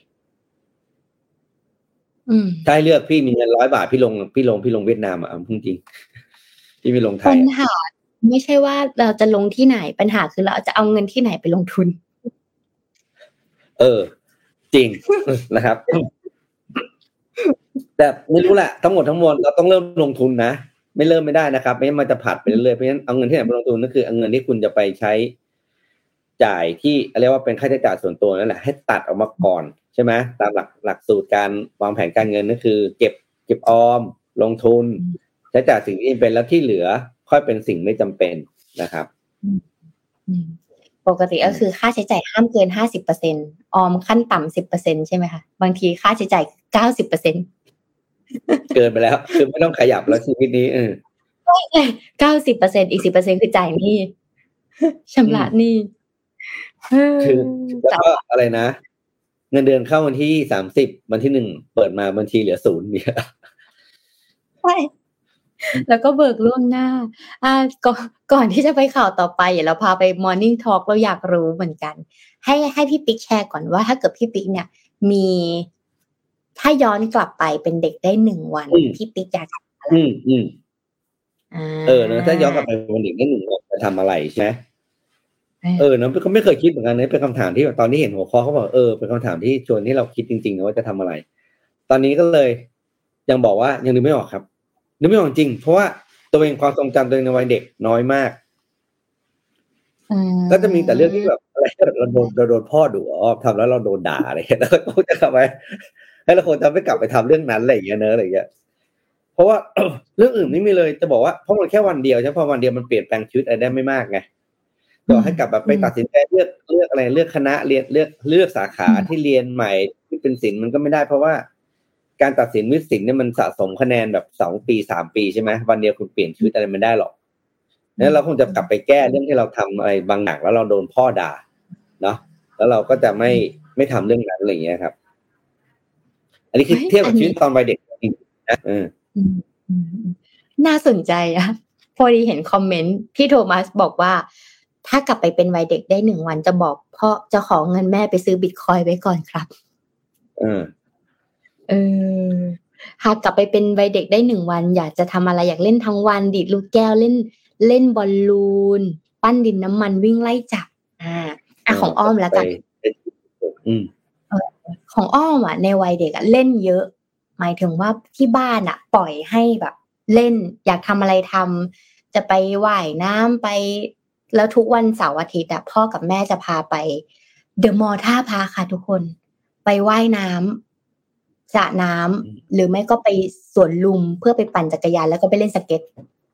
[SPEAKER 3] อืม
[SPEAKER 2] ถ้าให้เลือกพี่มีเงินร้อยบาทพี่ลงพี่ลงพี่ลงเวียดนามอะเอาจริง ๆพี่ไม่ลงไท
[SPEAKER 3] ปั
[SPEAKER 2] ย
[SPEAKER 3] ญ
[SPEAKER 2] อะ
[SPEAKER 3] หาไม่ใช่ว่าเราจะลงที่ไหนปัญหาคือเราจะเอาเงินที่ไหนไปลงทุน
[SPEAKER 2] เออ จริงนะครับ แต่ไม่รู้แหละทั้งหมดทั้งมวลเราต้องเริ่มลงทุนนะไม่เริ่มไม่ได้นะครับ ไม่งั้นมันจะผัดไปเรื่อยๆเพราะฉะนั้นเอาเงินที่ไหนไปลงทุนก็คือเอาเงินที่คุณจะไปใช้จ่ายที่เรียกว่าเป็นค่าใช้จ่ายส่วนตัวนั่นแหละให้ตัดออกมาก่อนใช่ไหมตามหลักหลักสูตรการวางแผนการเงินก็คือ เก็บ เก็บออม ลงทุน ใช้จ่ายสิ่งที่จำเป็นแล้วที่เหลือค่อยเป็นสิ่งไม่จำเป็นนะครับ
[SPEAKER 3] อืมปกติก็คือค่าใช้จ่ายห้ามเกินห้าสิบเปอร์เซ็นออมขั้นต่ำสิบเปอร์เซ็นใช่ไหมคะบางทีค่าใช้จ่ายเก้าสิบเปอร์เซ็น
[SPEAKER 2] เกินไปแล้ว คือไม่ต้องขยับแล้วชีวิตนี้เออ
[SPEAKER 3] เก้าสิบเปอร์เซ็นอีกสิบเปอร์เซ็นคือจ่ายหนี้ชำระหนี้เคื
[SPEAKER 2] อแล้ว
[SPEAKER 3] แต่
[SPEAKER 2] ก็อะไรนะ เงินเดือนเข้าวันที่สามสิบวันที่หนึ่งเปิดมาบัญชีเหลือศูนย์เนี่ย
[SPEAKER 3] ใช่ แล้วก็เบิกล่วงหน้า อ่าก่อนก่อนที่จะไปข่าวต่อไปเดี๋ยวเราพาไป Morning Talk เราอยากรู้เหมือนกัน ให้ให้พี่ปิ๊กแชร์ก่อนว่า ถ้าเกิดพี่ปิ๊กเนี่ย มีถ้าย้อนกลับไปเป็นเด็กได้หนึ่งวัน
[SPEAKER 2] อืม
[SPEAKER 3] พี่ปิ๊กอยากทำอะไร
[SPEAKER 2] อืมอืม
[SPEAKER 3] อ่า
[SPEAKER 2] เออเนอะถ้าย้อนกลับไปวันเด็กได้หนึ่งวันจะทำอะไรใช่ไหมเออเนอะก็ไม่เคยคิดเหมือนกันนะเป็นคำถามที่แบบตอนนี้เห็นหัวข้อเขาบอกเออเป็นคำถามที่ชวนที่เราคิดจริงๆนะว่าจะทำอะไร ตอนนี้ก็เลย ยังบอกว่ายังนึกไม่ออกครับ นึกไม่ออกจริง เพราะว่าตัวเองความทรงจำตัวเองในวัยเด็กน้อยมาก
[SPEAKER 3] อืม
[SPEAKER 2] ก็จะมีแต่เรื่องที่แบบอะไรเราโดนเราโดนพ่อดุอ๋อทำแล้วเราโดนด่าอะไรอย่างเงี้ยแล้วก็จะกลับไปให้เราคงจะไม่กลับไปทำเรื่องนั้นอะไรอย่างเงี้ยเนอะอะไรอย่างเงี้ยเพราะว่าเรื่องอื่นไม่มีเลยจะบอกว่าเพราะมันแค่วันเดียวใช่ไหมพอวันเดียวมันเปลี่ยนแปลงชีวิตอะไรได้ไม่มากไงต่อให้กลับแบบไปตัดสินใจเลือกเลือกอะไรเลือกคณะเรียนเลือกเลือกสาขาที่เรียนใหม่ที่เป็นศิลป์มันก็ไม่ได้เพราะว่า การตัดสินวิทย์ศิลป์เนี่ยมันสะสมคะแนนแบบสองปีสามปีใช่ไหมวันเดียวคุณเปลี่ยนชีวิตอะไรไม่ได้หรอกนั้นเราคงจะกลับไปแก้เรื่องที่เราทำอะไรบางอย่างแล้วเราโดนพ่อด่าเนาะแล้วเราก็จะไม่ไม่ทำเรื่องนั้นอะไรอย่างเงี้ยครับ อันนี้คือเทียบกับชีวิตตอนวัยเด็กจริงๆนะเออ
[SPEAKER 3] อืมอืมอืมน่าสนใจอะพอดีเห็นคอมเมนต์พี่โทมัสบอกว่า ถ้ากลับไปเป็นวัยเด็กได้หนึ่งวันจะบอกพ่อจะขอเงินแม่ไปซื้อบิตคอยน์ไว้ก่อนครับ
[SPEAKER 2] เออ
[SPEAKER 3] เออหากกลับไปเป็นวัยเด็กได้หนึ่งวัน อยากจะทำอะไรอยากเล่นทั้งวัน ดีดลูกแก้วเล่นเล่นบอลลูน ปั้นดินน้ำมันวิ่งไล่จับ อ่าอะของอ้อมแล้วกัน
[SPEAKER 2] ไปอืม
[SPEAKER 3] ของอ้อมอะ ในวัยเด็กอะเล่นเยอะ หมายถึงว่าที่บ้านอะ ปล่อยให้แบบ เล่น อยากทำอะไรทำจะไปว่ายน้ำไป แล้วทุกวันเสาร์อาทิตย์อะพ่อกับแม่จะพาไป เดอะมอลล์ท่าพระค่ะทุกคน ไปว่ายน้ำ สระน้ำหรือไม่ก็ไปสวนลุมเพื่อไปปั่นจักรยานแล้วก็ไปเล่นสเก็ต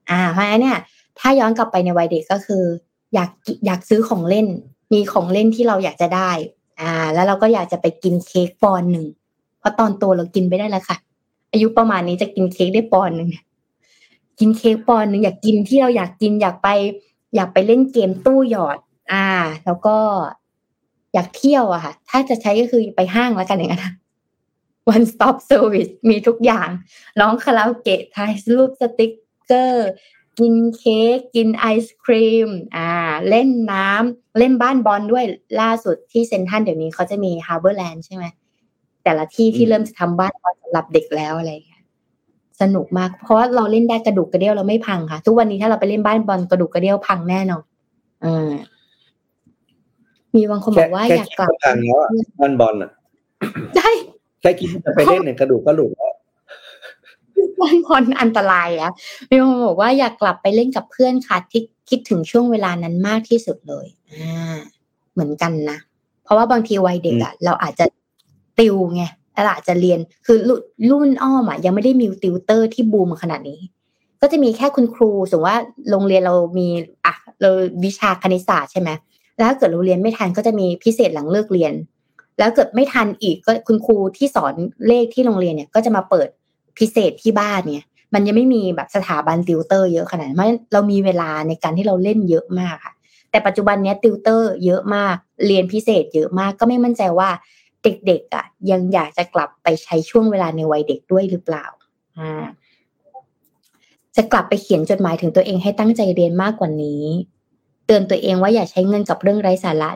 [SPEAKER 3] อ่า เพราะฉะนั้นเนี่ย ถ้าย้อนกลับไปในวัยเด็กก็คือ อยากกิอยากซื้อของเล่น มีของเล่นที่เราอยากจะได้ อ่า แล้วเราก็อยากจะไปกินเค้กปอนด์หนึ่งเพราะตอนโตเรากินไม่ได้แล้วค่ะ อายุประมาณนี้จะกินเค้กได้ปอนด์หนึ่งเนี่ยกินเค้กปอนด์หนึ่งอยากกินที่เราอยากกินอยากไป อยากไปเล่นเกมตู้หยอด อ่า แล้วก็อยากเที่ยวอะค่ะ ถ้าจะใช้ก็คือไปห้างแล้วกันอย่างนั้นนะ one stop service มีทุกอย่าง ร้องคาราโอเกะถ่ายรูปสติกเกอร์ กินเค้กกินไอศครีมอ่าเล่นน้ำเล่นบ้านบอลด้วยล่าสุดที่เซ็นทรัลเดี๋ยวนี้เขาจะมีฮาร์เบอร์แลนด์ใช่ไหมแต่ละที่ที่
[SPEAKER 2] อืม
[SPEAKER 3] เริ่มจะทำบ้านบอลสำหรับเด็กแล้วอะไรอย่างเงี้ยสนุกมาก เพราะว่าเราเล่นได้กระดูกกระเดี่ยวเราไม่พังค่ะ ทุกวันนี้ถ้าเราไปเล่นบ้านบอลกระดูกกระเดี่ยวพังแน่นอนอ่ามีบางคนบอกว่า
[SPEAKER 2] แค่
[SPEAKER 3] อยาก
[SPEAKER 2] คิด
[SPEAKER 3] กลับ
[SPEAKER 2] ก็พังแล้วอะบอลบอลอะ
[SPEAKER 3] ได้
[SPEAKER 2] แค่คิดจะไปเล่นเนี่ยกระดูกก็หลุดแล้ว
[SPEAKER 3] บางคนอันตรายอะมีคนบอกว่าอยากกลับไปเล่นกับเพื่อนค่ะที่คิดถึงช่วงเวลานั้นมากที่สุดเลยอ่าเหมือนกันนะ เพราะว่าบางทีวัยเด็กอะเราอาจจะติวไงเราอาจจะเรียนคือรุ่นรุ่นอ้อมอะยังไม่ได้มีติวเตอร์ที่บูมขนาดนี้ ก็จะมีแค่คุณครูสมมติว่าโรงเรียนเรามีอะเราวิชาคณิตศาสตร์ใช่ไหมแล้วถ้าเกิดเราเรียนไม่ทันก็จะมีพิเศษหลังเลิกเรียน แล้วเกิดไม่ทันอีกก็คุณครูที่สอนเลขที่โรงเรียนเนี่ย ก็จะมาเปิดพิเศษที่บ้านเนี่ยมันยังไม่มีแบบสถาบันติวเตอร์เยอะขนาดนั้นเพราะฉะนั้นเรามีเวลาในการที่เราเล่นเยอะมากค่ะ แต่ปัจจุบันเนี้ยติวเตอร์เยอะมาก เรียนพิเศษเยอะมากก็ไม่มั่นใจว่าเด็กๆอะ ยังอยากจะกลับไปใช้ช่วงเวลาในวัยเด็กด้วยหรือเปล่าอ่าจะกลับไปเขียนจดหมายถึงตัวเองให้ตั้งใจเรียนมากกว่านี้ เตือนตัวเองว่าอย่าใช้เงินกับเรื่องไร้สาระ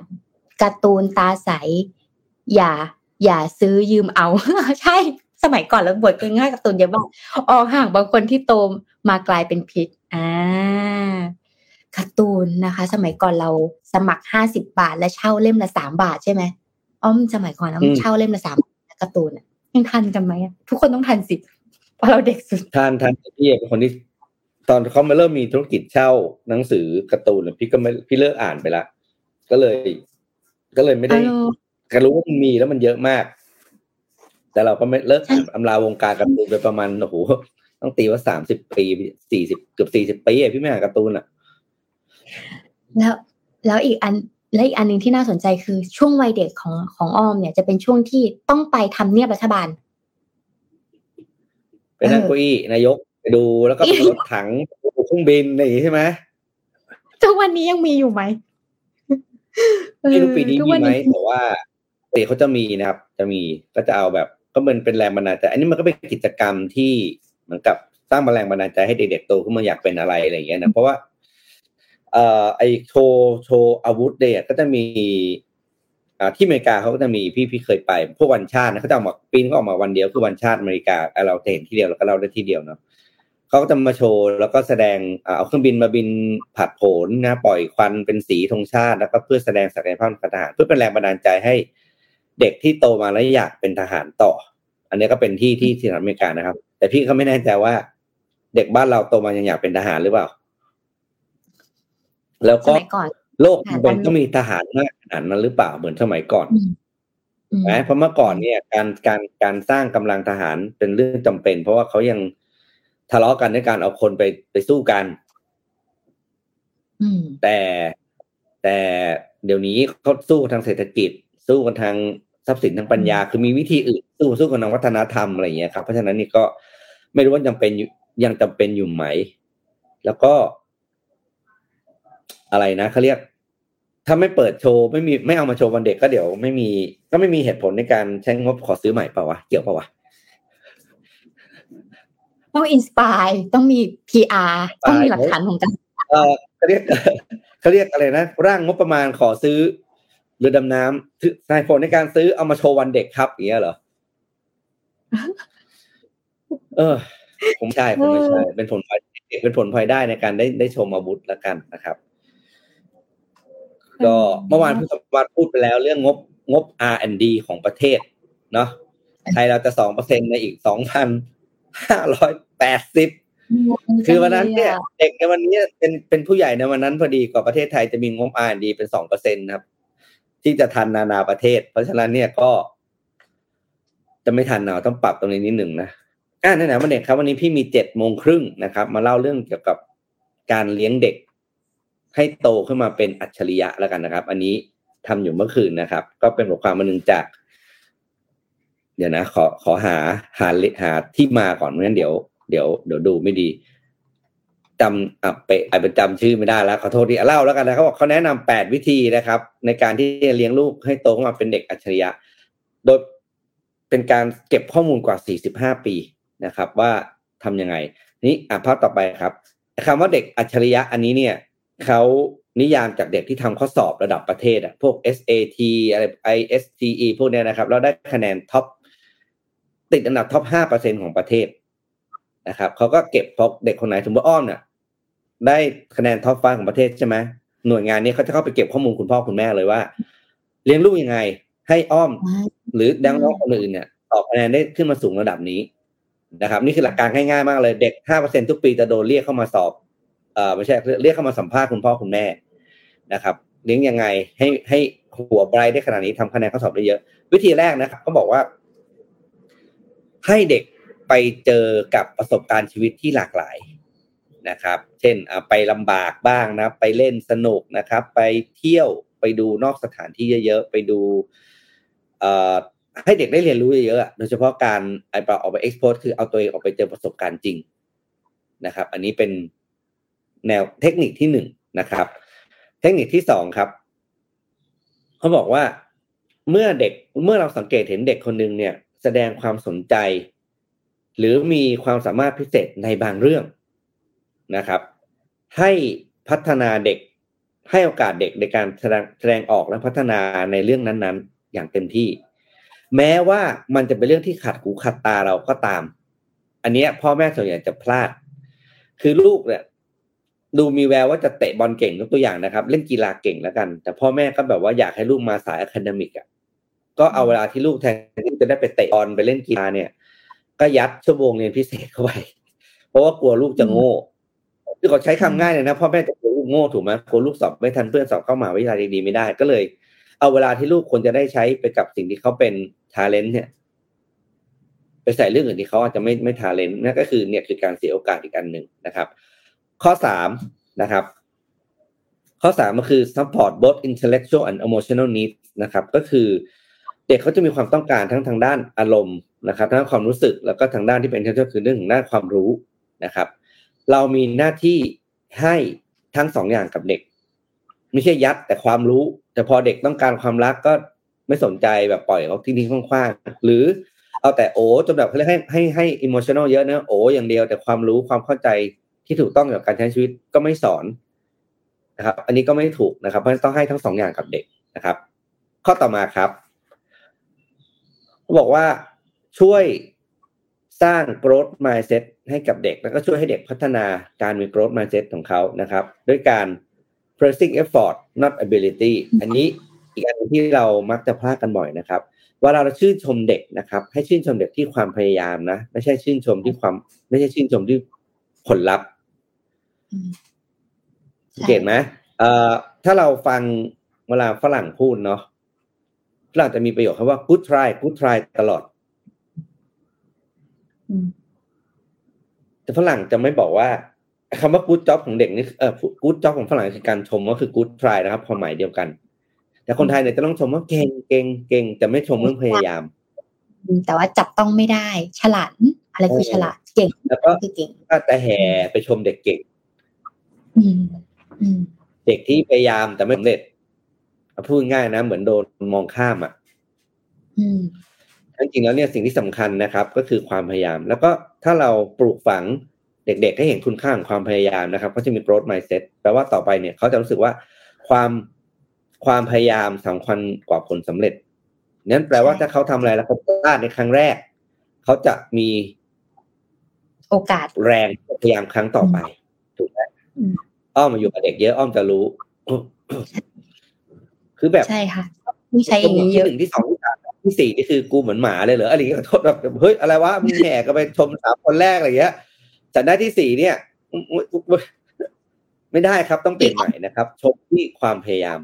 [SPEAKER 3] การ์ตูนตาใส อย่า อย่าซื้อยืมเอา ใช่ สมัยก่อนเราบทง่ายกับตูนเยอะมากออกห่างบางคนที่โตมากลายเป็นพิษอ่าการ์ตูนนะคะ สมัยก่อนเราสมัครห้าสิบาท และเช่าเล่มละสามบาทใช่ไหมอ้อมสมัยก่อนเราเช่าเล่มละสามการ์ตูนยังทันกันไหมทุกคนต้องทันสิเพราะเราเด็กสุด
[SPEAKER 2] ทันทันพี่เป็นคนที่ตอนเขามาเริ่มมีธุรกิจเช่าหนังสือการ์ตูนพี่ก็ไม่พี่เลิกอ่านไปละก็เลย ก็เลยไม่ได้ ก็รู้ว่ามันมีแล้วมันเยอะมาก แต่เราก็ไม่เลิกอ่านอำลาวงการการ์ตูนไปประมาณโอ้โหต้องตีว่าสามสิบปีสี่สิบเกือบสี่สิบปีพี่ไม่อ่านการ์ตูนอะ
[SPEAKER 3] แล้วแล้วอีกอันและอีกอันหนึ่งที่น่าสนใจคือช่วงวัยเด็กของของอ้อมเนี่ยจะเป็นช่วงที่ต้องไปทำเนียบรัฐบาล
[SPEAKER 2] ไปนั่งเก้าอี้นายกไปดูแล้วก็ไปรถถังเครื่องบินอะไรอย่างนี้ใช่ไหม
[SPEAKER 3] ทุกวันนี้ยังมีอยู่ไหม
[SPEAKER 2] ไม่รู้ปีนี้มีไหมแต่ว่าเตะเขาจะมีนะครับ จะมีก็จะเอาแบบก็เป็นเป็นแรงบันดาลใจอันนี้มันก็เป็นกิจกรรมที่เหมือนกับสร้างแรงบันดาลใจให้เด็กๆโตขึ้นมาอยากเป็นอะไรอะไรอย่างเงี้ยนะเพราะว่าเอ่อไอโชว์โชว์อาวุธเดยก็จะมีอ่าที่อเมริกาเขาก็จะมีพี่พี่เคยไป พวกวันชาตินะเขาจะออกมาปีนเขาออกมาวันเดียวคือวันชาติอเมริกาเราเห็นที่เดียวแล้วก็เราได้ที่เดียวเนาะเขาก็จะมาโชว์แล้วก็แสดงเอาเครื่องบินมาบินผัดโผนนะ ปล่อยควันเป็นสีธงชาติ แล้วก็เพื่อแสดงศักยภาพทหารเพื่อเป็นแรงบันดาลใจให้ เด็กที่โตมาแล้วอยากเป็นทหารต่อ อันนี้ก็เป็นที่ที่ที่อเมริกานะครับ แต่พี่เขาไม่แน่ใจว่า เด็กบ้านเราโตมายังอยากเป็นทหารหรือเปล่า แล้วก็โลกมันก็มีทหารมากขนาดนั้นหรือเปล่าเหมือนสมัยก่อนนะเพราะเมื่อก่อนเนี่ย การการการสร้างกำลังทหารเป็นเรื่องจำเป็น เพราะว่าเขายังทะเลาะกันในการเอาคนไปไปสู้กันแต่แต่เดี๋ยวนี้เขาสู้ทางเศรษฐกิจ สู้กันทาง ทรัพย์สินทางปัญญา คือมีวิธีอื่นสู้สู้กันทางวัฒนธรรมอะไรอย่างเงี้ยครับเพราะฉะนั้นนี่ก็ไม่รู้ว่าจำเป็นยังจำเป็นอยู่ไหม แล้วก็ อะไรนะเขาเรียก ถ้าไม่เปิดโชว์ไม่มีไม่เอามาโชว์วันเด็กก็เดี๋ยวไม่มี ก็ไม่มีเหตุผลในการใช้งบขอซื้อใหม่เปล่าวะเกี่ยวเปล่าวะ
[SPEAKER 3] ต้องอินสปายต้องมี PR ต้องมีหลักฐานของการ
[SPEAKER 2] เออเขาเรียกเขาเรียกอะไรนะร่างงบประมาณขอซื้อ เรือดำน้ำนายผลในการซื้อเอามาโชว์วันเด็กครับอย่างเงี้ยเหรอเออ ผมใช่ผมไม่ใช่เป็นผลพลอยเป็นผลพลอยได้ในการได้ได้ชมอาวุธแล้วกันนะครับ ก็เมื่อวานพี่สมบัติพูดไปแล้ว เรื่องงบงบ R&D ของประเทศ เนาะไทยเราจะสองเปอร์เซ็นในอีกสองพันห้าร้อยแปดสิบคือวันนั้นเนี่ย เด็กในวันนี้เป็นเป็นผู้ใหญ่ในวันนั้นพอดีกว่าประเทศไทยจะมีงบ R&D เป็นสองเปอร์เซ็นครับ ที่จะทันนานาประเทศ เพราะฉะนั้นเนี่ยก็ จะไม่ทันเนาต้องปรับตรงนี้นิดหนึ่งนะอ่าแน่ๆวันเด็กครับ วันนี้พี่มีเจ็ดโมงครึ่งนะครับ มาเล่าเรื่องเกี่ยวกับการเลี้ยงเด็ก ให้โตขึ้นมาเป็นอัจฉริยะแล้วกันนะครับ อันนี้ทำอยู่เมื่อคืนนะครับ ก็เป็นบทความมาหนึ่งจาก เดี๋ยวนะ ขอขอหาหาหาที่มาก่อนไม่งั้นเดี๋ยวเดี๋ยวเดี๋ยวดูไม่ดี จำอะไปไอ้เป็นจำชื่อไม่ได้แล้วขอโทษทีเล่าแล้วกันนะเขาบอกเขาแนะนำแปดวิธีนะครับ ในการที่จะเลี้ยงลูกให้โตขึ้นมาเป็นเด็กอัจฉริยะ โดยเป็นการเก็บข้อมูลกว่าสี่สิบห้าปีนะครับ ว่าทํำยังไง นี้อะภาพต่อไปครับคำว่าเด็กอัจฉริยะอันนี้เนี่ยเขานิยามจากเด็กที่ทำข้อสอบระดับประเทศอะพวก SAT อะไร ISTE พวกเนี้ยนะครับแล้วได้คะแนนท็อปติดอันดับท็อปห้าเปอร์เซ็นต์ของประเทศนะครับเขาก็เก็บพอเด็กคนไหนสมมติอ้อมเนี่ย ได้คะแนน top five ของประเทศใช่ไหมหน่วยงานนี้เขาจะเข้าไปเก็บข้อมูลคุณพ่อคุณแม่เลยว่า เลี้ยงลูกยังไง ให้อ้อม หรือดังน้องคนอื่นเนี่ยตอบคะแนนได้ขึ้นมาสูงระดับนี้นะครับ นี่คือหลักการง่ายๆมากเลย เด็กห้าเปอร์เซ็นต์ทุกปีจะโดนเรียกเข้ามาสอบเอ่อไม่ใช่เรียกเข้ามาสัมภาษณ์คุณพ่อคุณแม่นะครับ เลี้ยงยังไงให้ให้หัวไบรท์ได้ขนาดนี้ทำคะแนนข้อสอบได้เยอะ วิธีแรกนะครับเขาบอกว่า ให้เด็กไปเจอกับประสบการณ์ชีวิตที่หลากหลาย นะครับ เช่นไปลำบากบ้างนะไปเล่นสนุกนะครับ ไปเที่ยวไปดูนอกสถานที่เยอะๆไปดูให้เด็กได้เรียนรู้เยอะๆโดยเฉพาะการไอปออกไปเอ็กซ์โพสคือเอาตัวเองออกไปเจอประสบการณ์จริงนะครับ อันนี้เป็นแนวเทคนิคที่หนึ่งนะครับ เทคนิคที่สองครับเขาบอกว่าเมื่อเด็กเมื่อเราสังเกตเห็นเด็กคนหนึ่งเนี่ย แสดงความสนใจ หรือมีความสามารถพิเศษในบางเรื่อง นะครับ ให้พัฒนาเด็กให้โอกาสเด็กในการแสดงแสดงออกและพัฒนาในเรื่องนั้นๆ อย่างเต็มที่ แม้ว่ามันจะเป็นเรื่องที่ขัดหูขัดตาเราก็ตาม อันนี้พ่อแม่ส่วนใหญ่จะพลาด คือลูกเนี่ยดูมีแววว่าจะเตะบอลเก่งยกตัวอย่างนะครับ เล่นกีฬาเก่งแล้วกัน แต่พ่อแม่ก็แบบว่าอยากให้ลูกมาสาย academic อะก็เอาเวลาที่ลูกแทนที่จะได้ไปเตะบอลไปเล่นกีฬาเนี่ย ก็ยัดชั่วโมงเรียนพิเศษเข้าไปเพราะว่ากลัวลูกจะโง่ คือถ้าใช้คำง่ายเลยนะพ่อแม่จะกลัวลูกโง่ถูกไหมกลัวลูกสอบไม่ทันเพื่อนสอบเข้ามหาวิทยาลัยดีๆไม่ได้ก็เลย เอาเวลาที่ลูกควรจะได้ใช้ไปกับสิ่งที่เขาเป็นทาเลนต์เนี่ย ไปใส่เรื่องอื่นที่เขาอาจจะไม่ไม่ทาเลนต์นั่นก็คือเนี่ยคือการเสียโอกาสอีกอันหนึ่งนะครับ ข้อสามนะครับ ข้อสามก็คือ support both intellectual and emotional needs นะครับ ก็คือเด็กเขาจะมีความต้องการทั้งทางด้านอารมณ์นะครับทั้งความรู้สึกแล้วก็ทางด้านที่เป็น intellectual คือเรื่องของด้านความรู้นะครับ เรามีหน้าที่ให้ทั้งสองอย่างกับเด็ก ไม่ใช่ยัดแต่ความรู้ แต่พอเด็กต้องการความรักก็ไม่สนใจแบบปล่อยเขาทิ้งๆคว้างๆหรือเอาแต่โอ้จนแบบเขาเรียกให้ให้ให้ emotional เยอะนะโอ้อย่างเดียวแต่ความรู้ความเข้าใจที่ถูกต้องกับการใช้ชีวิตก็ไม่สอนนะครับ อันนี้ก็ไม่ถูกนะครับ เพราะต้องให้ทั้งสองอย่างกับเด็กนะครับ ข้อต่อมาครับเขาบอกว่าช่วย สร้าง growth mindset ให้กับเด็ก แล้วก็ช่วยให้เด็กพัฒนาการมี growth mindset ของเขานะครับ ด้วยการ pressing effort not ability อันนี้อีกอันที่เรามักจะพลาดกันบ่อยนะครับเวลาเราชื่นชมเด็กนะครับ ให้ชื่นชมเด็กที่ความพยายามนะไม่ใช่ชื่นชมที่ความ ไม่ใช่ชื่นชมที่ผลลัพธ์สังเกตไหมเอ่อถ้าเราฟังเวลาฝรั่งพูดเนาะฝรั่งจะมีประโยคคำว่า good try good try ตลอด แต่ฝรั่งจะไม่บอกว่าคำว่า good job ของเด็กนี่เออ good job ของฝรั่งคือการชมว่าคือ good try นะครับความหมายเดียวกัน แต่คนไทยเนี่ยจะต้องชมว่าเก่งเก่งเก่งแต่ไม่ชมเรื่องพยายาม
[SPEAKER 3] แต่ว่าจับต้องไม่ได้ ฉลาดอะไรคือฉลาดเก่ง
[SPEAKER 2] แล้วก็
[SPEAKER 3] คือเก่ง
[SPEAKER 2] ก็แต่แห่ไปชมเด็กเก่ง
[SPEAKER 3] อืมอืม
[SPEAKER 2] เด็กที่พยายามแต่ไม่สำเร็จพูดง่ายนะ เหมือนโดนมองข้ามอะ
[SPEAKER 3] อืม
[SPEAKER 2] จริงๆแล้วเนี่ยสิ่งที่สำคัญนะครับ ก็คือความพยายาม แล้วก็ถ้าเราปลูกฝังเด็กๆ ให้เห็นคุณค่าของความพยายามนะครับก็จะมี growth mindset แปลว่าต่อไปเนี่ยเขาจะรู้สึกว่าความความพยายามสำคัญกว่าผลสำเร็จนั้นแปลว่าถ้าเขาทำอะไรแล้วเขาพลาดในครั้งแรก เขาจะมี
[SPEAKER 3] โอกาส
[SPEAKER 2] แรงพยายามครั้งต่อไปถูกไหม
[SPEAKER 3] อืม
[SPEAKER 2] อ้อมมาอยู่กับเด็กเยอะอ้อมจะรู้ คือแบบ
[SPEAKER 3] ใช่ค่ะต้องใช้อย่างนี้เยอะ
[SPEAKER 2] ที่หนึ่งที่สองที่สาม ที่สี่นี่คือกูเหมือนหมาเลยเหรออะไรอย่างเงี้ยโทษแบบเฮ้ยอะไรวะมึงแห่กันไปชมสามคนแรกอะไรเงี้ยแต่ได้ที่สี่เนี่ย ไม่ได้ครับต้องเปลี่ยนใหม่นะครับ ชมที่ความพยายาม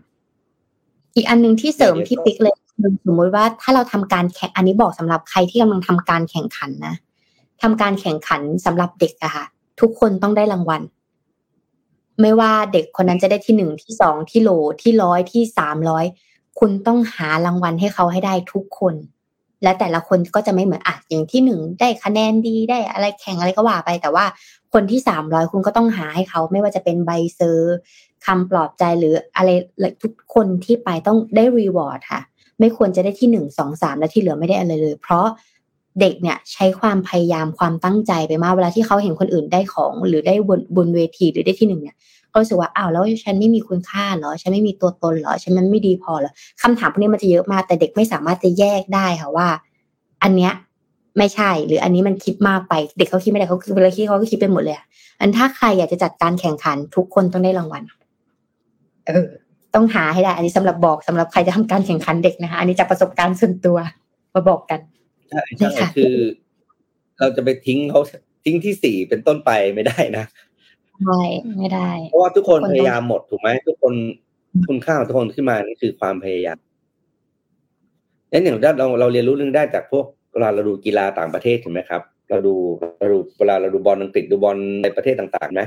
[SPEAKER 3] อีกอันหนึ่งที่เสริม
[SPEAKER 2] เดี๋ยว
[SPEAKER 3] ที่ปิ๊กเลยคือสมมติว่าถ้าเราทำการแข่งอันนี้บอกสำหรับใครที่กำลังทำการแข่งขันนะทำการแข่งขันสำหรับเด็กอะค่ะ ทุกคนต้องได้รางวัล ไม่ว่าเด็กคนนั้นจะได้ที่หนึ่งที่สองที่โหลที่ร้อยที่สามร้อย คุณต้องหารางวัลให้เขาให้ได้ทุกคน และแต่ละคนก็จะไม่เหมือนอะอย่างที่หนึ่งได้คะแนนดีได้อะไรแข่งอะไรก็ว่าไป แต่ว่าคนที่สามร้อยคุณก็ต้องหาให้เขาไม่ว่าจะเป็นใบ cert คำปลอบใจหรืออะไรทุกคนที่ไปต้องได้ reward ค่ะ ไม่ควรจะได้ที่หนึ่งสองสามและที่เหลือไม่ได้อะไรเลย เพราะเด็กเนี่ยใช้ความพยายามความตั้งใจไปมากเวลาที่เขาเห็นคนอื่นได้ของ หรือได้บนบนเวทีหรือได้ที่หนึ่งเนี่ย เขารู้สึกว่าอ้าวแล้วฉันไม่มีคุณค่าเหรอ ฉันไม่มีตัวตนเหรอ ฉันมันไม่ดีพอเหรอคำถามพวกนี้มันจะเยอะมากแต่เด็กไม่สามารถจะแยกได้ค่ะว่า อันเนี้ยไม่ใช่ หรืออันนี้มันคิดมากไปเด็กเขาคิดไม่ได้เขาคือเวลาคิดเขาก็คิดไปหมดเลยอะอันถ้าใครอยากจะจัดการแข่งขันทุกคนต้องได้รางวัลเออ ต้องหาให้ได้ อันนี้สำหรับบอกสำหรับใครจะทำการแข่งขันเด็กนะคะอันนี้จากประสบการณ์ส่วนตัวมาบอกกัน
[SPEAKER 2] ใช่
[SPEAKER 3] ใช่
[SPEAKER 2] ใช่
[SPEAKER 3] ค่ะ
[SPEAKER 2] คือ เราจะไปทิ้งเขาทิ้งที่สี่เป็นต้นไปไม่ได้นะ
[SPEAKER 3] ใช่ไม่ได้
[SPEAKER 2] เพราะว่าทุกคน
[SPEAKER 3] คนต้อง
[SPEAKER 2] พยายามหมดถูกไหมทุกคนคุณค่าของทุกคนขึ้นมานี่คือความพยายามนั่นอย่างเราเราเรียนรู้เรื่องได้จากพวกเวลาเราดูกีฬาต่างประเทศเห็นไหมครับ เราดูเราดูเวลาเราดูบอลอังกฤษดูบอลในประเทศต่างๆไหม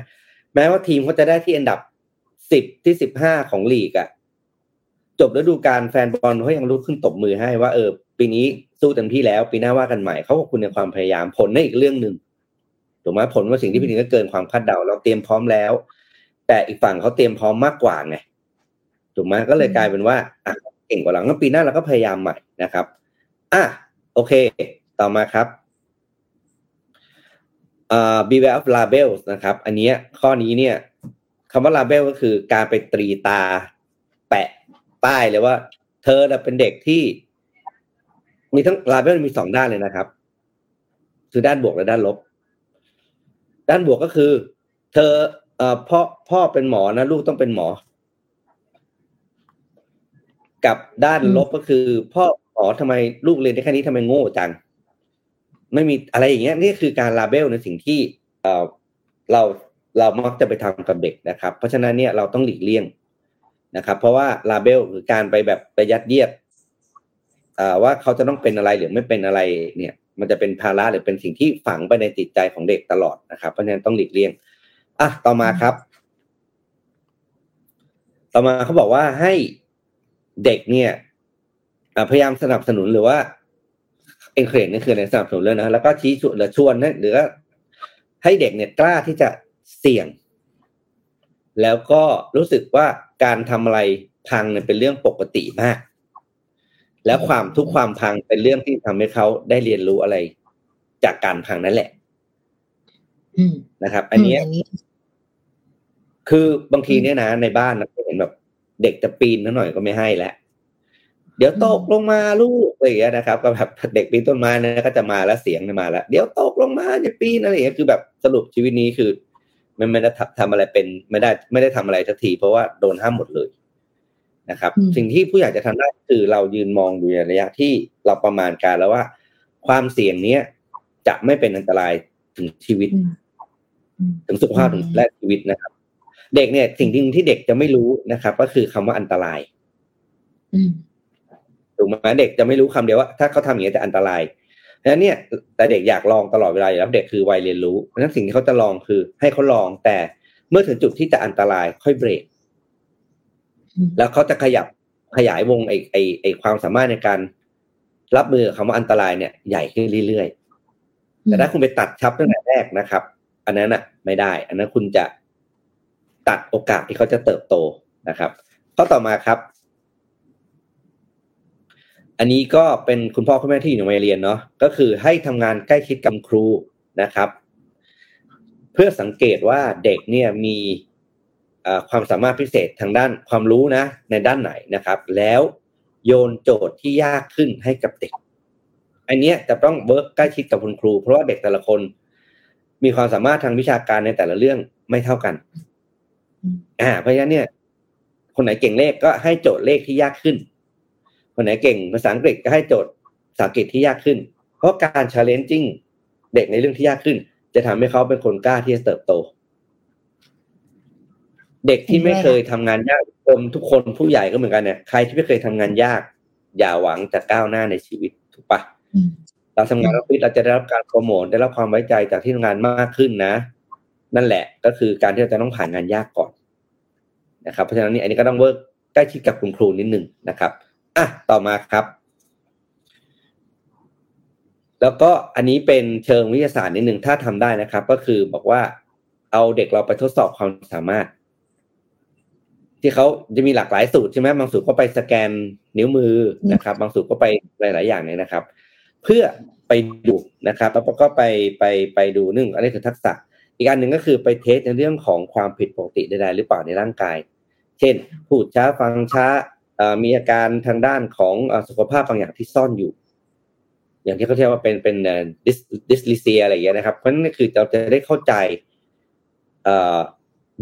[SPEAKER 2] แม้ว่าทีมเขาจะได้ที่อันดับสิบที่สิบห้าของลีกอะจบฤดูกาลแฟนบอลเขายังลุกขึ้นตบมือให้ว่าเออปีนี้สู้เต็มที่แล้ว ปีหน้าว่ากันใหม่เขาขอบคุณในความพยายามผลในนอีกเรื่องหนึ่ง ถูกไหมผลว่าสิ่งที่เป็นจริงก็เกินความคาดเดา เราเตรียมพร้อมแล้ว แต่อีกฝั่งเขาเตรียมพร้อมมากกว่าไงถูกไหมก็เลยกลายเป็นว่าอะเก่งกว่าเรางั้นปีหน้าเราก็พยายามใหม่นะครับ อะโอเค ต่อมาครับอ่า beware of labels นะครับ อันเนี้ยข้อนี้เนี่ยคำว่า label ก็คือการไปตรีตาแปะป้ายเลยว่า เธอน่ะเป็นเด็กที่ มีทั้ง label มีสองด้านเลยนะครับ คือด้านบวกและด้านลบ ด้านบวกก็คือ เธอเอ่อพ่อพ่อเป็นหมอนะ ลูกต้องเป็นหมอ กับด้านลบก็คือ พ่อหมอทำไมลูกเรียนได้แค่นี้ทำไมโง่จังไม่มีอะไรอย่างเงี้ยนี่คือการลาเบลในสิ่งที่เอ่อเราเรามักจะไปทำกับเด็กนะครับ เพราะฉะนั้นเนี่ยเราต้องหลีกเลี่ยงนะครับ เพราะว่าลาเบลคือการไปแบบไปยัดเยียดว่าเขาจะต้องเป็นอะไรหรือไม่เป็นอะไรเนี่ย มันจะเป็นภาระหรือเป็นสิ่งที่ฝังไปในจิตใจของเด็กตลอดนะครับ เพราะฉะนั้นต้องหลีกเลี่ยงอะต่อมาครับ ต่อมาเขาบอกว่าให้เด็กเนี่ยพยายามสนับสนุนหรือว่าเอ็นเครดนี่คืออะไรสนับสนุนเลยนะแล้วก็ชี้ชวนหรือชวนนะหรือว่าให้เด็กเนี่ยกล้าที่จะเสี่ยง แล้วก็รู้สึกว่าการทำอะไรพังเนี่ยเป็นเรื่องปกติมาก แล้วความทุกความพังเป็นเรื่องที่ทำให้เขาได้เรียนรู้อะไร จากการพังนั่นแหละ
[SPEAKER 3] อืม
[SPEAKER 2] นะครับ อันเนี้ย
[SPEAKER 3] มนี้
[SPEAKER 2] คือบางทีเนี่ยนะในบ้านนะเห็นแบบ เด็กจะปีนนิดหน่อยก็ไม่ให้แล้วเดี๋ยวตกลงมาลูกอะไรอย่างเงี้ยนะครับ ก็แบบเด็กปีนต้นไม้เนี่ยก็จะมาแล้วเสียงเนี่ยมาแล้วเดี๋ยวตกลงมาอย่าปีนอะไรอย่างเงี้ยคือแบบสรุปชีวิตนี้คือ มันไม่ได้ทำทำอะไรเป็น ไม่ได้ไม่ได้ทำอะไรสักทีเพราะว่าโดนห้ามหมดเลย นะครับ
[SPEAKER 3] อืม
[SPEAKER 2] สิ่งที่ผู้ใหญ่จะทำได้คือเรายืนมองอยู่ในระยะที่เราประมาณการแล้วว่า ความเสี่ยงเนี้ยจะไม่เป็นอันตรายถึงชีวิต
[SPEAKER 3] อืมอืม
[SPEAKER 2] ถึงสุขภาพ
[SPEAKER 3] อืม
[SPEAKER 2] และชีวิตนะครับ เด็กเนี่ยสิ่งที่ที่เด็กจะไม่รู้นะครับ ก็คือคำว่าอันตราย
[SPEAKER 3] อืม
[SPEAKER 2] ถูกไหมเด็กจะไม่รู้คำเดียวว่าถ้าเขาทำอย่างนี้จะอันตรายเพราะฉะนั้นเนี่ยแต่เด็กอยากลองตลอดเวลาอยู่แล้วเด็กคือวัยเรียนรู้เพราะฉะนั้นสิ่งที่เขาจะลองคือ ให้เขาลองแต่เมื่อถึงจุดที่จะอันตรายค่อยเบรก
[SPEAKER 3] อืม
[SPEAKER 2] แล้วเขาจะขยับขยายวงไอไอไอความสามารถในการรับมือกับคำว่าอันตรายเนี่ยใหญ่ขึ้นเรื่อยๆ แต่ถ้าคุณไปตัดชับตั้งแต่แรกนะครับ อันนั้นอะ ไม่ได้ อันนั้นคุณจะตัดโอกาสที่เขาจะเติบโตนะครับข้อต่อมาครับ อันนี้ก็เป็นคุณพ่อคุณแม่ที่อยู่ในวัยเรียนเนาะก็คือให้ทำงานใกล้ชิดกับครูนะครับ เพื่อสังเกตว่าเด็กเนี่ยมีเอ่อ ความสามารถพิเศษทางด้านความรู้นะ ในด้านไหนนะครับ แล้วโยนโจทย์ที่ยากขึ้นให้กับเด็ก อันนี้จะต้อง work ใกล้ชิดกับคุณครู เพราะว่าเด็กแต่ละคน มีความสามารถทางวิชาการในแต่ละเรื่องไม่เท่ากัน
[SPEAKER 3] อ่า
[SPEAKER 2] เพราะฉะนั้นเนี่ย คนไหนเก่งเลขก็ให้โจทย์เลขที่ยากขึ้น คนไหนเก่งภาษาอังกฤษก็ให้โจทย์ภาษาอังกฤษที่ยากขึ้น เพราะการ challenging เด็กในเรื่องที่ยากขึ้น จะทำให้เขาเป็นคนกล้าที่จะเติบโต เด็กที่ไม่เคยทำงานยากคนทุกคนผู้ใหญ่ก็เหมือนกันเนี่ยใครที่ไม่เคยทำงานยาก อย่าหวังจะก้าวหน้าในชีวิตถูกปะเราทำงานออฟฟิศเราจะได้รับการโปรโมทได้รับความไว้ใจจากที่ทำงานมากขึ้นนะ นั่นแหละก็คือการที่เราจะต้องผ่านงานยากก่อนนะครับ เพราะฉะนั้นนี่อันนี้ก็ต้อง work ใกล้ชิดกับคุณครูนิดหนึ่งนะครับอะต่อมาครับ แล้วก็อันนี้เป็นเชิงวิทยาศาสตร์นิดหนึ่งถ้าทำได้นะครับ ก็คือบอกว่าเอาเด็กเราไปทดสอบความสามารถ ที่เขาจะมีหลากหลายสูตรใช่ไหมบางสูตรก็ไปสแกนนิ้วมือนะครับ บางสูตรก็ไปหลาย ๆ อย่างเนี่ยนะครับ เพื่อไปดูนะครับ แล้วก็ไปไปไปดูหนึ่งอันนี้คือทักษะ อีกอันหนึ่งก็คือไปเทสในเรื่องของความผิดปกติใดๆหรือเปล่าในร่างกาย เช่น พูดช้าฟังช้าเอ่อมีอาการทางด้านของเอ่อสุขภาพบางอย่างที่ซ่อนอยู่ อย่างที่เขาเรียกว่าเป็นเป็นดิสดิสลิเซียอะไรอย่างเงี้ยนะครับ เพราะฉะนั้นนี่คือเราจะได้เข้าใจ